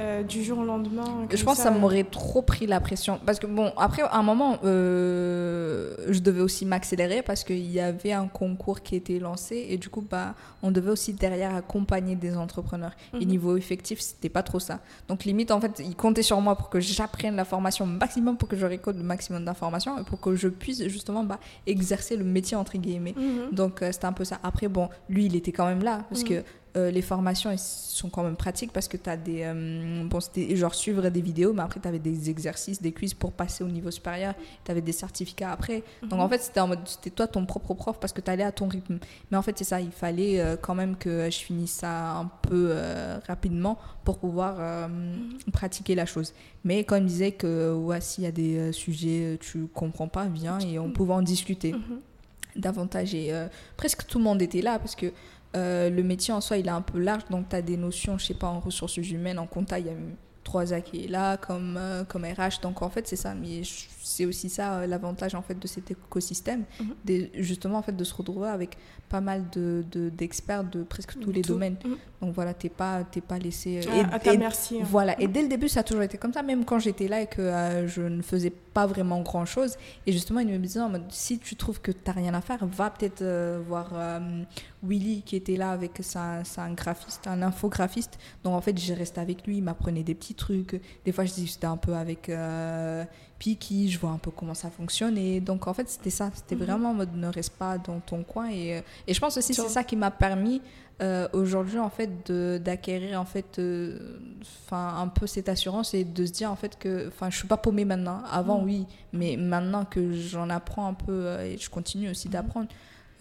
euh, du jour au lendemain je pense que ça m'aurait trop pris la pression. Parce que, bon, après, à un moment, euh, je devais aussi m'accélérer parce qu'il y avait un concours qui était lancé et du coup, bah, on devait aussi derrière accompagner des entrepreneurs. Et Mhm. niveau effectif, c'était pas trop ça. Donc, limite, en fait, ils comptaient sur moi pour que j'apprenne la formation maximum, pour que je récolte le maximum d'informations et pour que je puisse justement bah, exercer le métier, entre guillemets. Mhm. Donc euh, c'était un peu ça. Après, bon, lui, il était quand même là parce Mhm. que euh, les formations elles sont quand même pratiques parce que tu as des. euh, bon, c'était genre suivre des vidéos, mais après, tu avais des exercices, des quiz pour passer au niveau supérieur. Tu avais des certificats après. Donc en fait, c'était en mode. C'était toi ton propre prof parce que tu allais à ton rythme. Mais en fait, c'est ça. Il fallait euh, quand même que je finisse ça un peu rapidement pour pouvoir pratiquer la chose. Mais quand il me disait que ouais, s'il y a des sujets, tu comprends pas, viens et on pouvait en discuter Mhm. davantage. Et presque tout le monde était là parce que euh, le métier en soi, il est un peu large. Donc, tu as des notions, je sais pas, en ressources humaines, en compta, il y a 3A qui est là, comme, euh, comme RH. Donc, en fait, c'est ça. Mais c'est aussi ça euh, l'avantage en fait, de cet écosystème. Mhm. Des- justement, en fait, de se retrouver avec pas mal de, de- d'experts de, presque tous les Tout. domaines. Mhm. Donc, voilà, t'es pas, t'es pas laissé. euh, À, à ta et- merci. hein. voilà, et dès le début, ça a toujours été comme ça, même quand j'étais là et que euh, je ne faisais pas vraiment grand chose. Et justement, il me disait en mode si tu trouves que tu n'as rien à faire, va peut-être euh, voir euh, Willy qui était là avec. C'est un graphiste, un infographiste. Donc en fait, j'ai resté avec lui, il m'apprenait des petits trucs. Des fois, je discutais un peu avec Piki, je vois un peu comment ça fonctionne. Et donc en fait, c'était ça. C'était Mhm. vraiment en mode ne reste pas dans ton coin. Et, euh, et je pense aussi c'est ça qui m'a permis euh, aujourd'hui en fait d'acquérir en fait euh, enfin un peu cette assurance et de se dire en fait que enfin je suis pas paumée maintenant avant Mm. oui mais maintenant que j'en apprends un peu et je continue aussi d'apprendre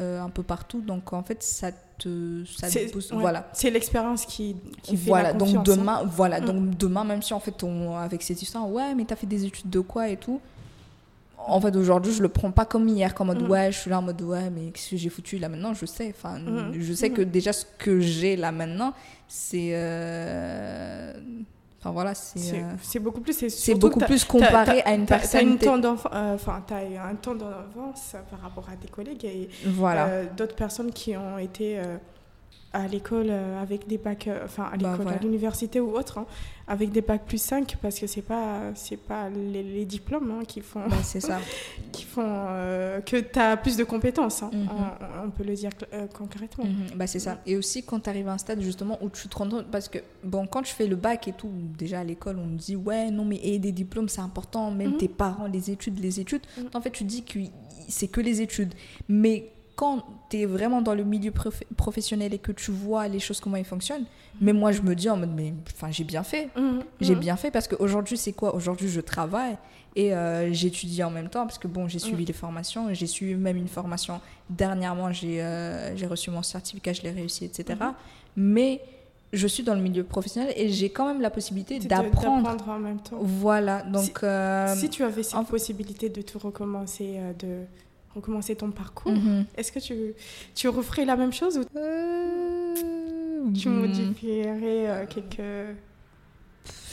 euh, un peu partout donc en fait ça te ça te ouais, voilà c'est l'expérience qui, qui fait voilà la donc hein. demain voilà Mm. donc demain même si en fait on avec cette histoire ouais mais t'as fait des études de quoi et tout en fait aujourd'hui je le prends pas comme hier comme en mode Mm. ouais je suis là en mode ouais mais qu'est-ce que j'ai foutu là maintenant? Je sais enfin Mm. je sais que déjà ce que j'ai là maintenant c'est euh, enfin voilà c'est C'est euh, c'est beaucoup plus. C'est beaucoup plus comparé à une personne T'as euh, enfin, t'as eu un temps d'avance par rapport à tes collègues et voilà euh, d'autres personnes qui ont été euh, à l'école euh, avec des bacs, euh, enfin à l'école, Bah, voilà. à l'université ou autre, hein, avec des bacs plus 5 parce que c'est pas c'est pas les, les diplômes hein, qui font Bah, c'est ça qui font euh, que tu as plus de compétences. hein. Mhm. on, on peut le dire euh, concrètement. Mhm, bah c'est ça. Et aussi quand tu arrives à un stade justement où tu te rends compte, parce que bon, quand tu fais le bac et tout, déjà à l'école, on me dit ouais, non, mais et des diplômes, c'est important, même Mhm. tes parents, les études, les études. En fait, tu dis que c'est que les études. Mais quand tu es vraiment dans le milieu prof- professionnel et que tu vois les choses, comment ils fonctionnent, mais moi je me dis en mode, mais enfin, j'ai bien fait. Mhm. J'ai Mhm. bien fait parce qu'aujourd'hui, c'est quoi? Aujourd'hui, je travaille et euh, j'étudie en même temps parce que bon, j'ai suivi les formations j'ai suivi même une formation. Dernièrement, j'ai euh, j'ai reçu mon certificat, je l'ai réussi, etc. Mais je suis dans le milieu professionnel et j'ai quand même la possibilité d'apprendre. d'apprendre en même temps. Voilà, donc. euh, Si tu avais cette en- possibilité de tout recommencer, euh, de recommencer ton parcours, mhm. est-ce que tu, tu referais la même chose ou Euh, tu hmm, modifierais euh, quelques...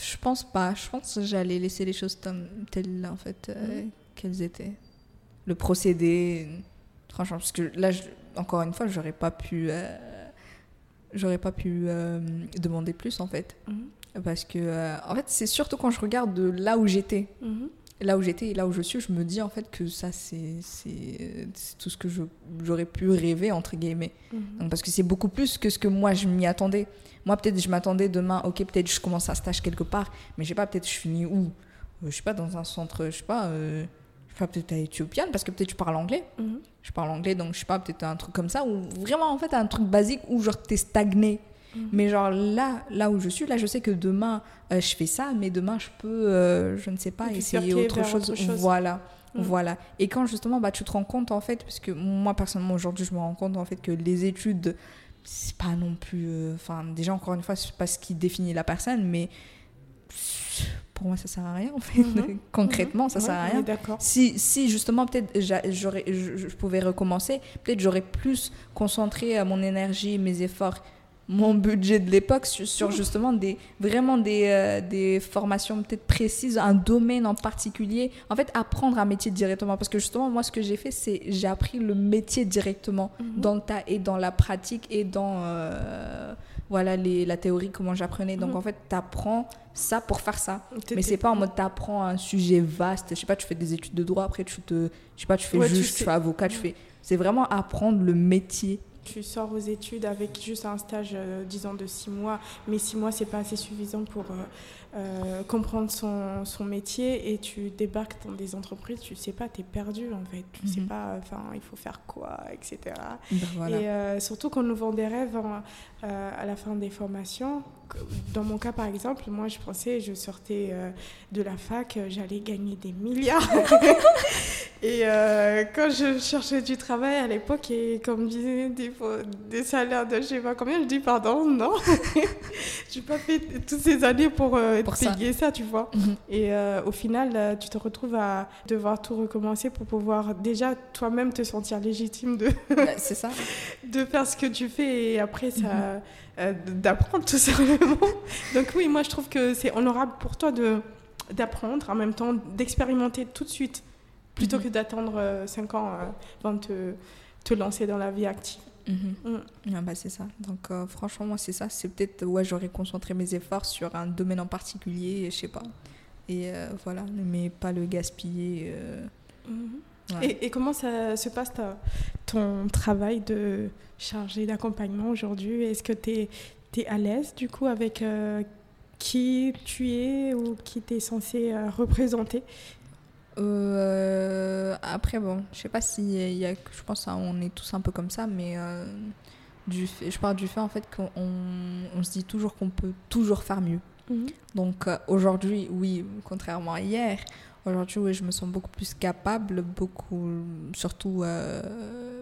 Je pense pas. Je pense que j'allais laisser les choses telles, en fait, euh, Mhm. qu'elles étaient. Le procédé, franchement, parce que là, je- encore une fois, j'aurais pas pu, j'aurais pas pu demander plus, en fait, Mhm. parce que, en fait, c'est surtout quand je regarde de là où j'étais. Là où j'étais et là où je suis, je me dis en fait que ça, c'est tout ce que je- j'aurais pu rêver, entre guillemets. Mhm. Donc, parce que c'est beaucoup plus que ce que moi, je m'y attendais. Moi, peut-être, je m'attendais demain, ok, peut-être je commence un stage quelque part, mais je sais pas, peut-être je finis où? Euh, Je sais pas, dans un centre, je sais pas, euh, je sais pas, peut-être à Éthiopienne, parce que peut-être tu parles anglais. Mhm. Je parle anglais, donc je sais pas, peut-être un truc comme ça, ou vraiment, en fait, un truc basique où genre t'es stagné. Mhm. Mais genre là, là où je suis, là, je sais que demain, euh, je fais ça, mais demain, je peux, euh, je ne sais pas, essayer autre chose. autre chose. Voilà. Mhm. Voilà. Et quand justement, bah, tu te rends compte, en fait, parce que moi, personnellement, aujourd'hui, je me rends compte, en fait, que les études, c'est pas non plus. euh, Enfin, déjà, encore une fois, c'est pas ce qui définit la personne, mais pour moi, ça sert à rien, en fait. Mhm. Concrètement, ça Ouais, sert à rien. Si, si justement, peut-être j'a- j'aurais, je, je pouvais recommencer, peut-être j'aurais plus concentré mon énergie, mes efforts, mon budget de l'époque sur, sur justement des, vraiment des, euh, des formations peut-être précises, un domaine en particulier. En fait, apprendre un métier directement. Parce que justement, moi, ce que j'ai fait, c'est j'ai appris le métier directement Mhm. dans le tas et dans la pratique et dans euh, voilà, les, la théorie, comment j'apprenais. Donc, Mhm. en fait, tu apprends ça pour faire ça. Mais c'est pas en mode t'apprends un sujet vaste. Je sais pas, tu fais des études de droit, après tu te. Je sais pas, tu fais Ouais, tu juge, tu, sais. fais avocat, tu fais. C'est vraiment apprendre le métier. Tu sors aux études avec juste un stage, euh, disons, de six mois, mais six mois, c'est pas assez suffisant pour euh, euh, comprendre son, son métier et tu débarques dans des entreprises, tu sais pas, tu es perdu en fait. Tu sais Mhm. pas, enfin, il faut faire quoi, etc. Ben voilà. Et euh, surtout qu'on nous vend des rêves à la fin des formations. Dans mon cas, par exemple, moi, je pensais, je sortais de la fac, j'allais gagner des milliards. et quand je cherchais du travail à l'époque, et comme disait des, fois- des salaires de je sais pas combien, je dis pardon, non. j'ai pas fait toutes ces années pour, euh, Pour payer ça. tu vois. Mhm. Et euh, au final, euh, tu te retrouves à devoir tout recommencer pour pouvoir déjà toi-même te sentir légitime de, c'est ça. de faire ce que tu fais et après ça Mhm. euh, d'apprendre tout simplement. Donc oui, moi je trouve que c'est honorable pour toi de d'apprendre en même temps d'expérimenter tout de suite plutôt Mhm. que d'attendre 5 ans euh, avant de te, te lancer dans la vie active. Mhm. Mm. Ah bah, c'est ça. Donc euh, franchement, moi, c'est ça. C'est peut-être, ouais, j'aurais concentré mes efforts sur un domaine en particulier, je sais pas. Et euh, voilà, mais pas le gaspiller. euh, ouais. Et, et comment ça se passe ta- ton travail de chargé d'accompagnement aujourd'hui? Est-ce que tu es, à l'aise du coup avec euh, qui tu es ou qui tu es censé représenter? Euh, après, bon, je sais pas si il y a, je pense qu'on est tous un peu comme ça, mais euh, du fait, je parle du fait en fait qu'on on se dit toujours qu'on peut toujours faire mieux. Donc euh, aujourd'hui, oui, contrairement à hier, aujourd'hui, oui, je me sens beaucoup plus capable, beaucoup, surtout, euh,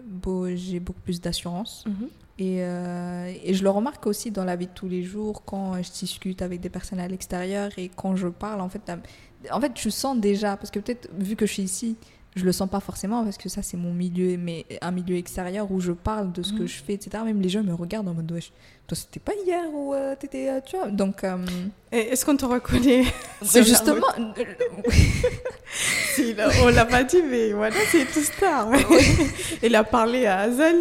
beau- j'ai beaucoup plus d'assurance. Mhm. Et, euh, et je le remarque aussi dans la vie de tous les jours, quand je discute avec des personnes à l'extérieur et quand je parle, en fait, en fait, je sens déjà, parce que peut-être vu que je suis ici, je le sens pas forcément parce que ça c'est mon milieu, mais un milieu extérieur où je parle de ce que Mhm. je fais, etc. Même les gens me regardent en mode, wesh, toi c'était pas hier ou euh, t'étais, euh, tu vois. Donc, euh, Est-ce qu'on te reconnaît? La justement, Si, là, On l'a pas dit, mais voilà, c'est tout star. Il a parlé à Azali.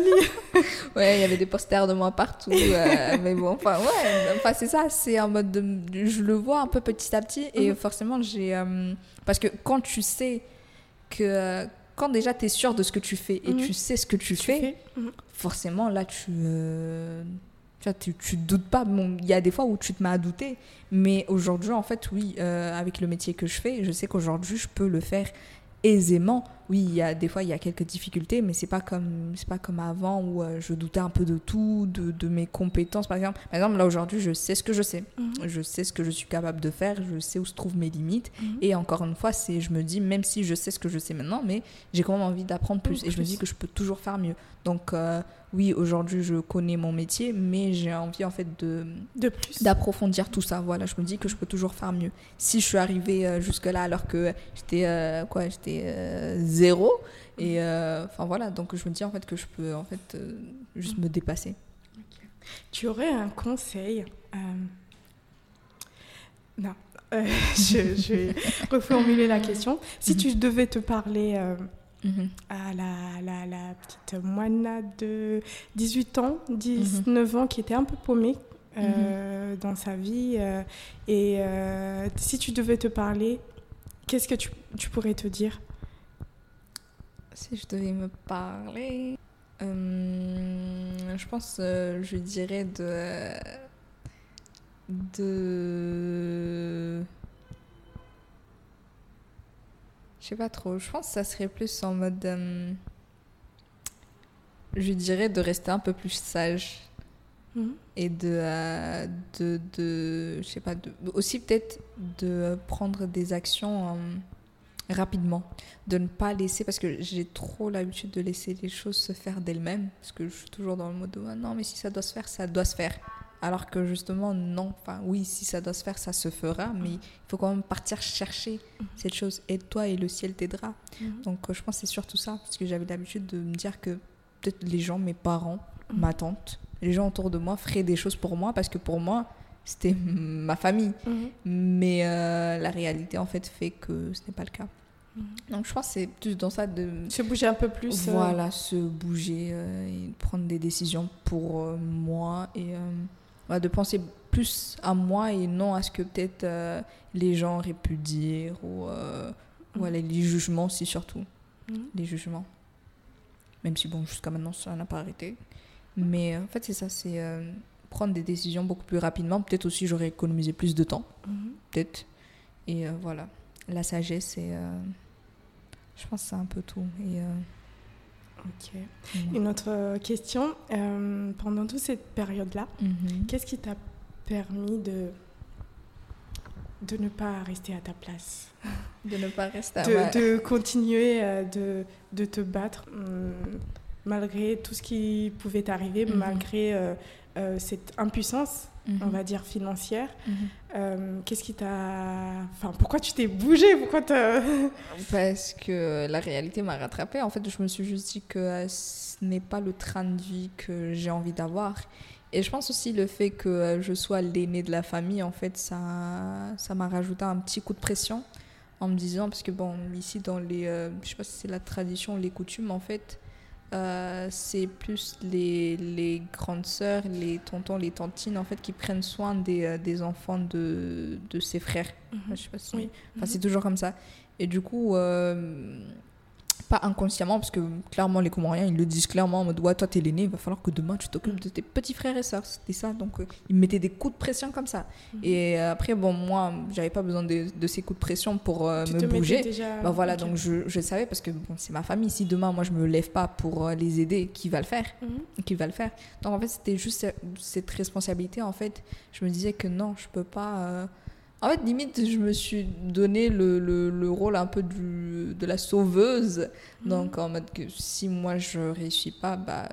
Ouais, il y avait des posters de moi partout. euh, mais bon, enfin, ouais, enfin, c'est ça, c'est en mode. de- je le vois un peu petit à petit. Et Mhm. forcément, j'ai. parce que quand tu sais que. euh, Quand déjà tu es sûr de ce que tu fais et Mhm. tu sais ce que tu, fais, Mhm. forcément là tu. euh, tu te doutes pas. Bon, il y a des fois où tu te mets à douter. Mais aujourd'hui, en fait, oui, euh, avec le métier que je fais, je sais qu'aujourd'hui, je peux le faire aisément. Oui, il y a des fois il y a quelques difficultés, mais c'est pas comme c'est pas comme avant où euh, je doutais un peu de tout, de, de mes compétences par exemple. Par exemple là aujourd'hui, je sais ce que je sais, Mhm. je sais ce que je suis capable de faire, je sais où se trouvent mes limites. Mhm. Et encore une fois, c'est je me dis même si je sais ce que je sais maintenant, mais j'ai quand même envie d'apprendre plus. Mhm, Et je me dis que je peux toujours faire mieux. Donc euh, oui, aujourd'hui je connais mon métier, mais j'ai envie en fait de De plus. d'approfondir tout ça. Voilà, je me dis que je peux toujours faire mieux. Si je suis arrivée euh, jusque-là alors que j'étais euh, quoi, j'étais zéro. Et euh, enfin voilà, donc je me dis en fait que je peux en fait euh, juste me dépasser. Tu aurais un conseil euh, Non, Euh, je, je vais reformuler la question. Si tu devais te parler euh, Mhm. à la, la, la petite moine de 18 ans, 19 ans, qui était un peu paumée euh, dans sa vie, et si tu devais te parler qu'est-ce que tu, tu pourrais te dire? Si je devais me parler, euh, je pense, euh, je dirais de. de. Je sais pas trop. Je pense que ça serait plus en mode. euh, je dirais de rester un peu plus sage Mhm. et de, de, de je sais pas, de, aussi peut-être de prendre des actions rapidement, de ne pas laisser, parce que j'ai trop l'habitude de laisser les choses se faire d'elles-mêmes, parce que je suis toujours dans le mode de, Ah non, mais si ça doit se faire, ça doit se faire. Alors que justement, non, enfin oui, si ça doit se faire, ça se fera, mais il faut quand même partir chercher cette chose. Aide-toi et le ciel t'aidera. Mhm. Donc euh, je pense que c'est surtout ça, parce que j'avais l'habitude de me dire que peut-être les gens, mes parents, ma tante, les gens autour de moi feraient des choses pour moi, parce que pour moi, c'était ma famille. Mais euh, la réalité, en fait, fait que ce n'est pas le cas. Mhm. Donc je pense que c'est plus dans ça de... Se bouger un peu plus. euh, Voilà, se bouger euh, et prendre des décisions pour euh, moi et voilà, de penser plus à moi et non à ce que peut-être les gens auraient pu dire ou voilà, les jugements aussi surtout Mhm. les jugements. Même si, bon, jusqu'à maintenant, ça n'a pas arrêté. Mais en fait, c'est ça, c'est prendre des décisions beaucoup plus rapidement. Peut-être aussi, j'aurais économisé plus de temps, Mhm. peut-être. Et voilà, la sagesse, c'est... je pense que c'est un peu tout. Et, euh, Ok. Une autre euh, question. euh, pendant toute cette période-là, Mhm. qu'est-ce qui t'a permis de, de ne pas rester à ta place? De ne pas rester à de, ma- de continuer de, de te battre hum, malgré tout ce qui pouvait t'arriver, Mhm. malgré euh, cette impuissance, Mhm. on va dire, financière. Mhm. Euh, Qu'est-ce qui t'a... Enfin, pourquoi tu t'es bougé Pourquoi t'as... Parce que la réalité m'a rattrapée. En fait, je me suis juste dit que euh, ce n'est pas le train de vie que j'ai envie d'avoir. Et je pense aussi le fait que euh, je sois l'aîné de la famille, en fait, ça ça m'a rajouté un petit coup de pression en me disant, parce que bon, ici dans les, euh, je sais pas si c'est la tradition, les coutumes, en fait, euh, c'est plus les, les grandes sœurs, les tontons, les tantines, en fait, qui prennent soin des, euh, des enfants de, de ses frères. Je sais pas si... Oui. Enfin, c'est toujours comme ça. Et du coup, euh, pas inconsciemment, parce que clairement, les Comoriens, ils le disent clairement en mode Ouais, toi, t'es l'aîné, il va falloir que demain, tu t'occupes de tes petits frères et sœurs. C'était ça. Donc, euh, ils me mettaient des coups de pression comme ça. Mhm. Et euh, après, bon, moi, j'avais pas besoin de, de ces coups de pression pour euh, me bouger. déjà... Bah voilà, donc je, je savais parce que bon, c'est ma famille. Si demain, moi, je me lève pas pour euh, les aider, qui va le faire? Mhm. qui va le faire? Donc en fait, c'était juste ce- cette responsabilité. En fait, je me disais que non, je peux pas. En fait, limite, je me suis donné le, le, le rôle un peu du, de la sauveuse. Mhm. Donc en mode que si moi je réussis pas, bah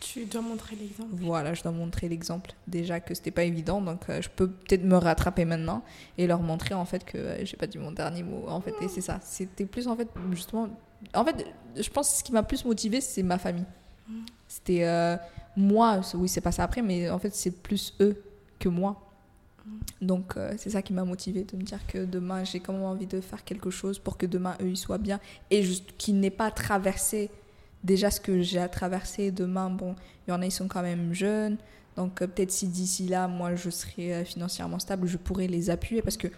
Tu dois montrer l'exemple. voilà, je dois montrer l'exemple. Déjà que c'était pas évident, donc euh, je peux peut-être me rattraper maintenant et leur montrer en fait que euh, j'ai pas dit mon dernier mot. En fait, et c'est ça. C'était plus en fait justement. En fait, je pense que ce qui m'a plus motivé, c'est ma famille. Mhm. C'était euh, moi, oui, c'est passé après, mais en fait, c'est plus eux que moi. Donc, euh, c'est ça qui m'a motivé de me dire que demain, j'ai quand même envie de faire quelque chose pour que demain, eux, ils soient bien et juste qu'ils n'aient pas traversé déjà ce que j'ai à traverser. Demain, bon, il y en a, ils sont quand même jeunes. Donc, euh, peut-être si d'ici là, moi, je serai euh, financièrement stable, je pourrais les appuyer parce que,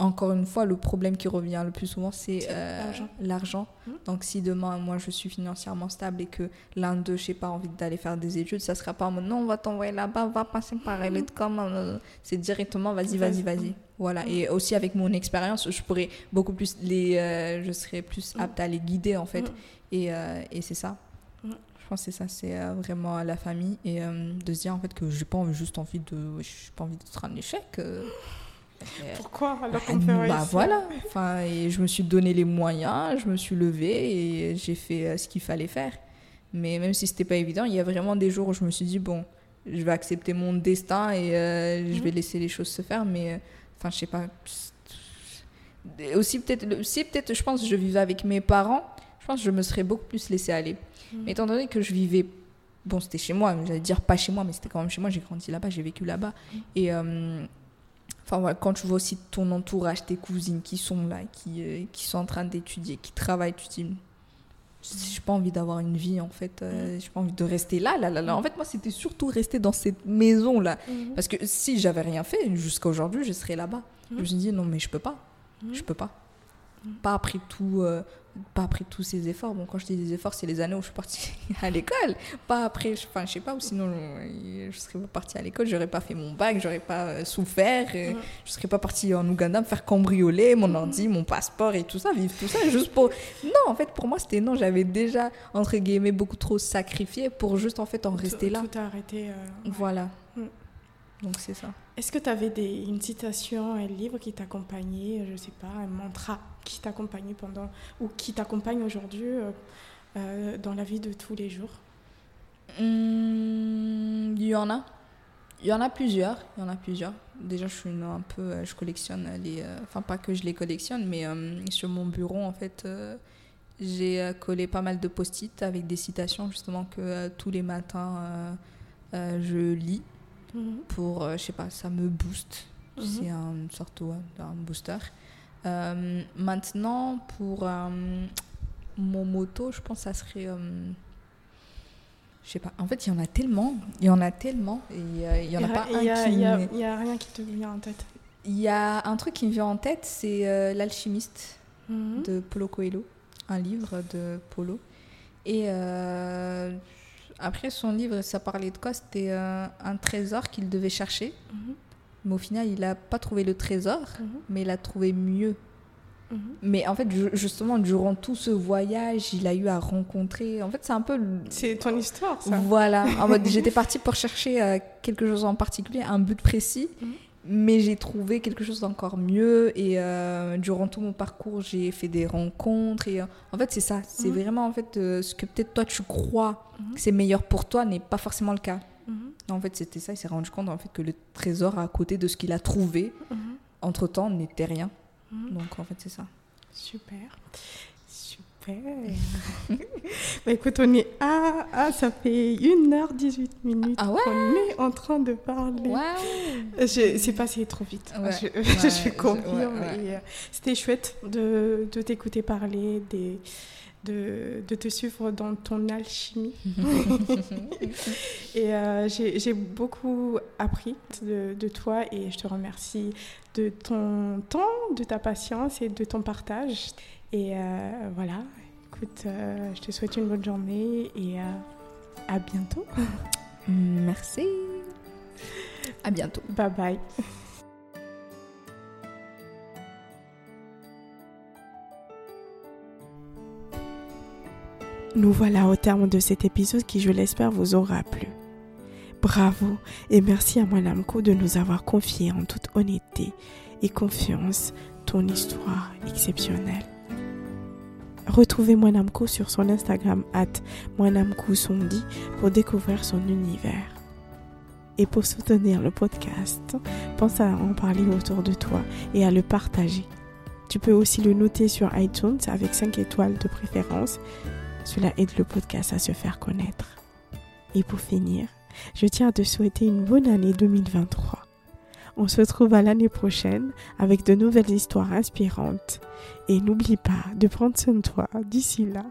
encore une fois, le problème qui revient le plus souvent, c'est euh, l'argent. Mhm. Donc, si demain, moi, je suis financièrement stable et que l'un d'eux, je sais pas, envie d'aller faire des études, ça sera pas en mode non, on va t'envoyer là-bas, va passer par elle. comme euh, C'est directement, vas-y, vas-y, Vas-y. vas-y. Voilà. Et aussi, avec mon expérience, je pourrais beaucoup plus les. euh, je serais plus apte à les guider, en fait. Et, euh, et c'est ça. Je pense que c'est ça, c'est vraiment la famille. Et de se dire, en fait, que j'ai pas envie- juste envie de. J'ai pas envie d'être un échec. euh. Et- Pourquoi alors qu'on bah, bah, voilà. Enfin, et je me suis donné les moyens, je me suis levée et j'ai fait euh, ce qu'il fallait faire. Mais même si c'était pas évident, il y a vraiment des jours où je me suis dit bon, je vais accepter mon destin et euh, je Mhm. vais laisser les choses se faire. Mais euh, enfin, je sais pas. Et Aussi peut-être, si peut-être, je pense, que je vivais avec mes parents, je pense que je me serais beaucoup plus laissée aller. Mhm. Mais étant donné que je vivais, bon, c'était chez moi, j'allais dire pas chez moi, mais c'était quand même chez moi. J'ai grandi là-bas, j'ai vécu là-bas. Et euh, enfin voilà, quand tu vois aussi ton entourage, tes cousines qui sont là, qui, euh, qui sont en train d'étudier, qui travaillent, tu te dis, j'ai pas envie d'avoir une vie en fait, euh, j'ai pas envie de rester là, là, là, là. En fait, moi, c'était surtout rester dans cette maison là, Mhm. parce que si j'avais rien fait jusqu'à aujourd'hui, je serais là-bas. Je me suis dit non, mais je peux pas, Mhm. je peux pas. pas après tout euh, pas après tous ces efforts bon quand je dis des efforts c'est les années où je suis partie à l'école pas après enfin je sais pas ou sinon je serais pas partie à l'école j'aurais pas fait mon bac j'aurais pas euh, souffert euh, je serais pas partie en Ouganda me faire cambrioler mon ordi mon passeport et tout ça vivre tout ça juste pour non en fait pour moi c'était non j'avais déjà entre guillemets beaucoup trop sacrifié pour juste en fait en rester là Tout arrêté. euh, ouais. voilà Mm. Donc c'est ça Est-ce que tu avais des, une citation, un livre qui t'accompagnait, je sais pas, un mantra qui t'accompagnait pendant, ou qui t'accompagne aujourd'hui euh, euh, dans la vie de tous les jours? Hum, Il y en a. Il y en a plusieurs. Il y en a plusieurs. Déjà, je suis une- un peu. euh, Je collectionne les. euh, Enfin, pas que je les collectionne, mais euh, sur mon bureau, en fait, euh, j'ai euh, collé pas mal de post-it avec des citations, justement, que euh, tous les matins, euh, euh, je lis pour. euh, je sais pas, ça me booste. Mhm. C'est un- une sorte ouais, d'un booster. Euh, maintenant, pour euh, mon moto, je pense que ça serait. je sais pas. En fait, il y en a tellement. Il y en a tellement. Et il y en a pas un a, qui. il y a- rien qui te vient en tête. Il y a un truc qui me vient en tête, c'est L'alchimiste Mhm. de Paulo Coelho, un livre de Paulo. Et après son livre, ça parlait de quoi? C'était euh, un trésor qu'il devait chercher. Mhm. Mais au final, il n'a pas trouvé le trésor, Mhm. mais il a trouvé mieux. Mhm. Mais en fait, ju- justement, durant tout ce voyage, il a eu à rencontrer. En fait, c'est un peu. le- C'est ton histoire, ça. Voilà. En mode, j'étais partie pour chercher euh, quelque chose en particulier, un but précis. Mais j'ai trouvé quelque chose d'encore mieux et euh, durant tout mon parcours j'ai fait des rencontres et euh, en fait c'est ça c'est Mhm. vraiment en fait euh, ce que peut-être toi tu crois Mhm. que c'est meilleur pour toi n'est pas forcément le cas Mhm. en fait c'était ça il s'est rendu compte en fait que le trésor à côté de ce qu'il a trouvé Mhm. entre temps n'était rien donc en fait c'est ça Super. Bah écoute, on est à, ah, ça fait 1h18 minutes Ah ouais qu'on est en train de parler. Je- C'est passé trop vite. Ouais, je, ouais, je confirme. euh, C'était chouette de, de t'écouter parler, des, de, de te suivre dans ton alchimie. et euh, j'ai j'ai beaucoup appris de, de toi et je te remercie de ton temps, de ta patience et de ton partage. Et euh, voilà, écoute, euh, je te souhaite une bonne journée et euh, à bientôt. merci à bientôt Bye bye. Nous voilà au terme de cet épisode qui, je l'espère, vous aura plu. Bravo et merci à Mwanamko de nous avoir confié en toute honnêteté et confiance ton histoire exceptionnelle. Retrouvez Mwanamko sur son Instagram at Sondi pour découvrir son univers. Et pour soutenir le podcast, pense à en parler autour de toi et à le partager. Tu peux aussi le noter sur iTunes avec 5 étoiles de préférence. Cela aide le podcast à se faire connaître. Et pour finir, je tiens à te souhaiter une bonne année 2023. On se retrouve à l'année prochaine avec de nouvelles histoires inspirantes. Et n'oublie pas de prendre soin de toi d'ici là.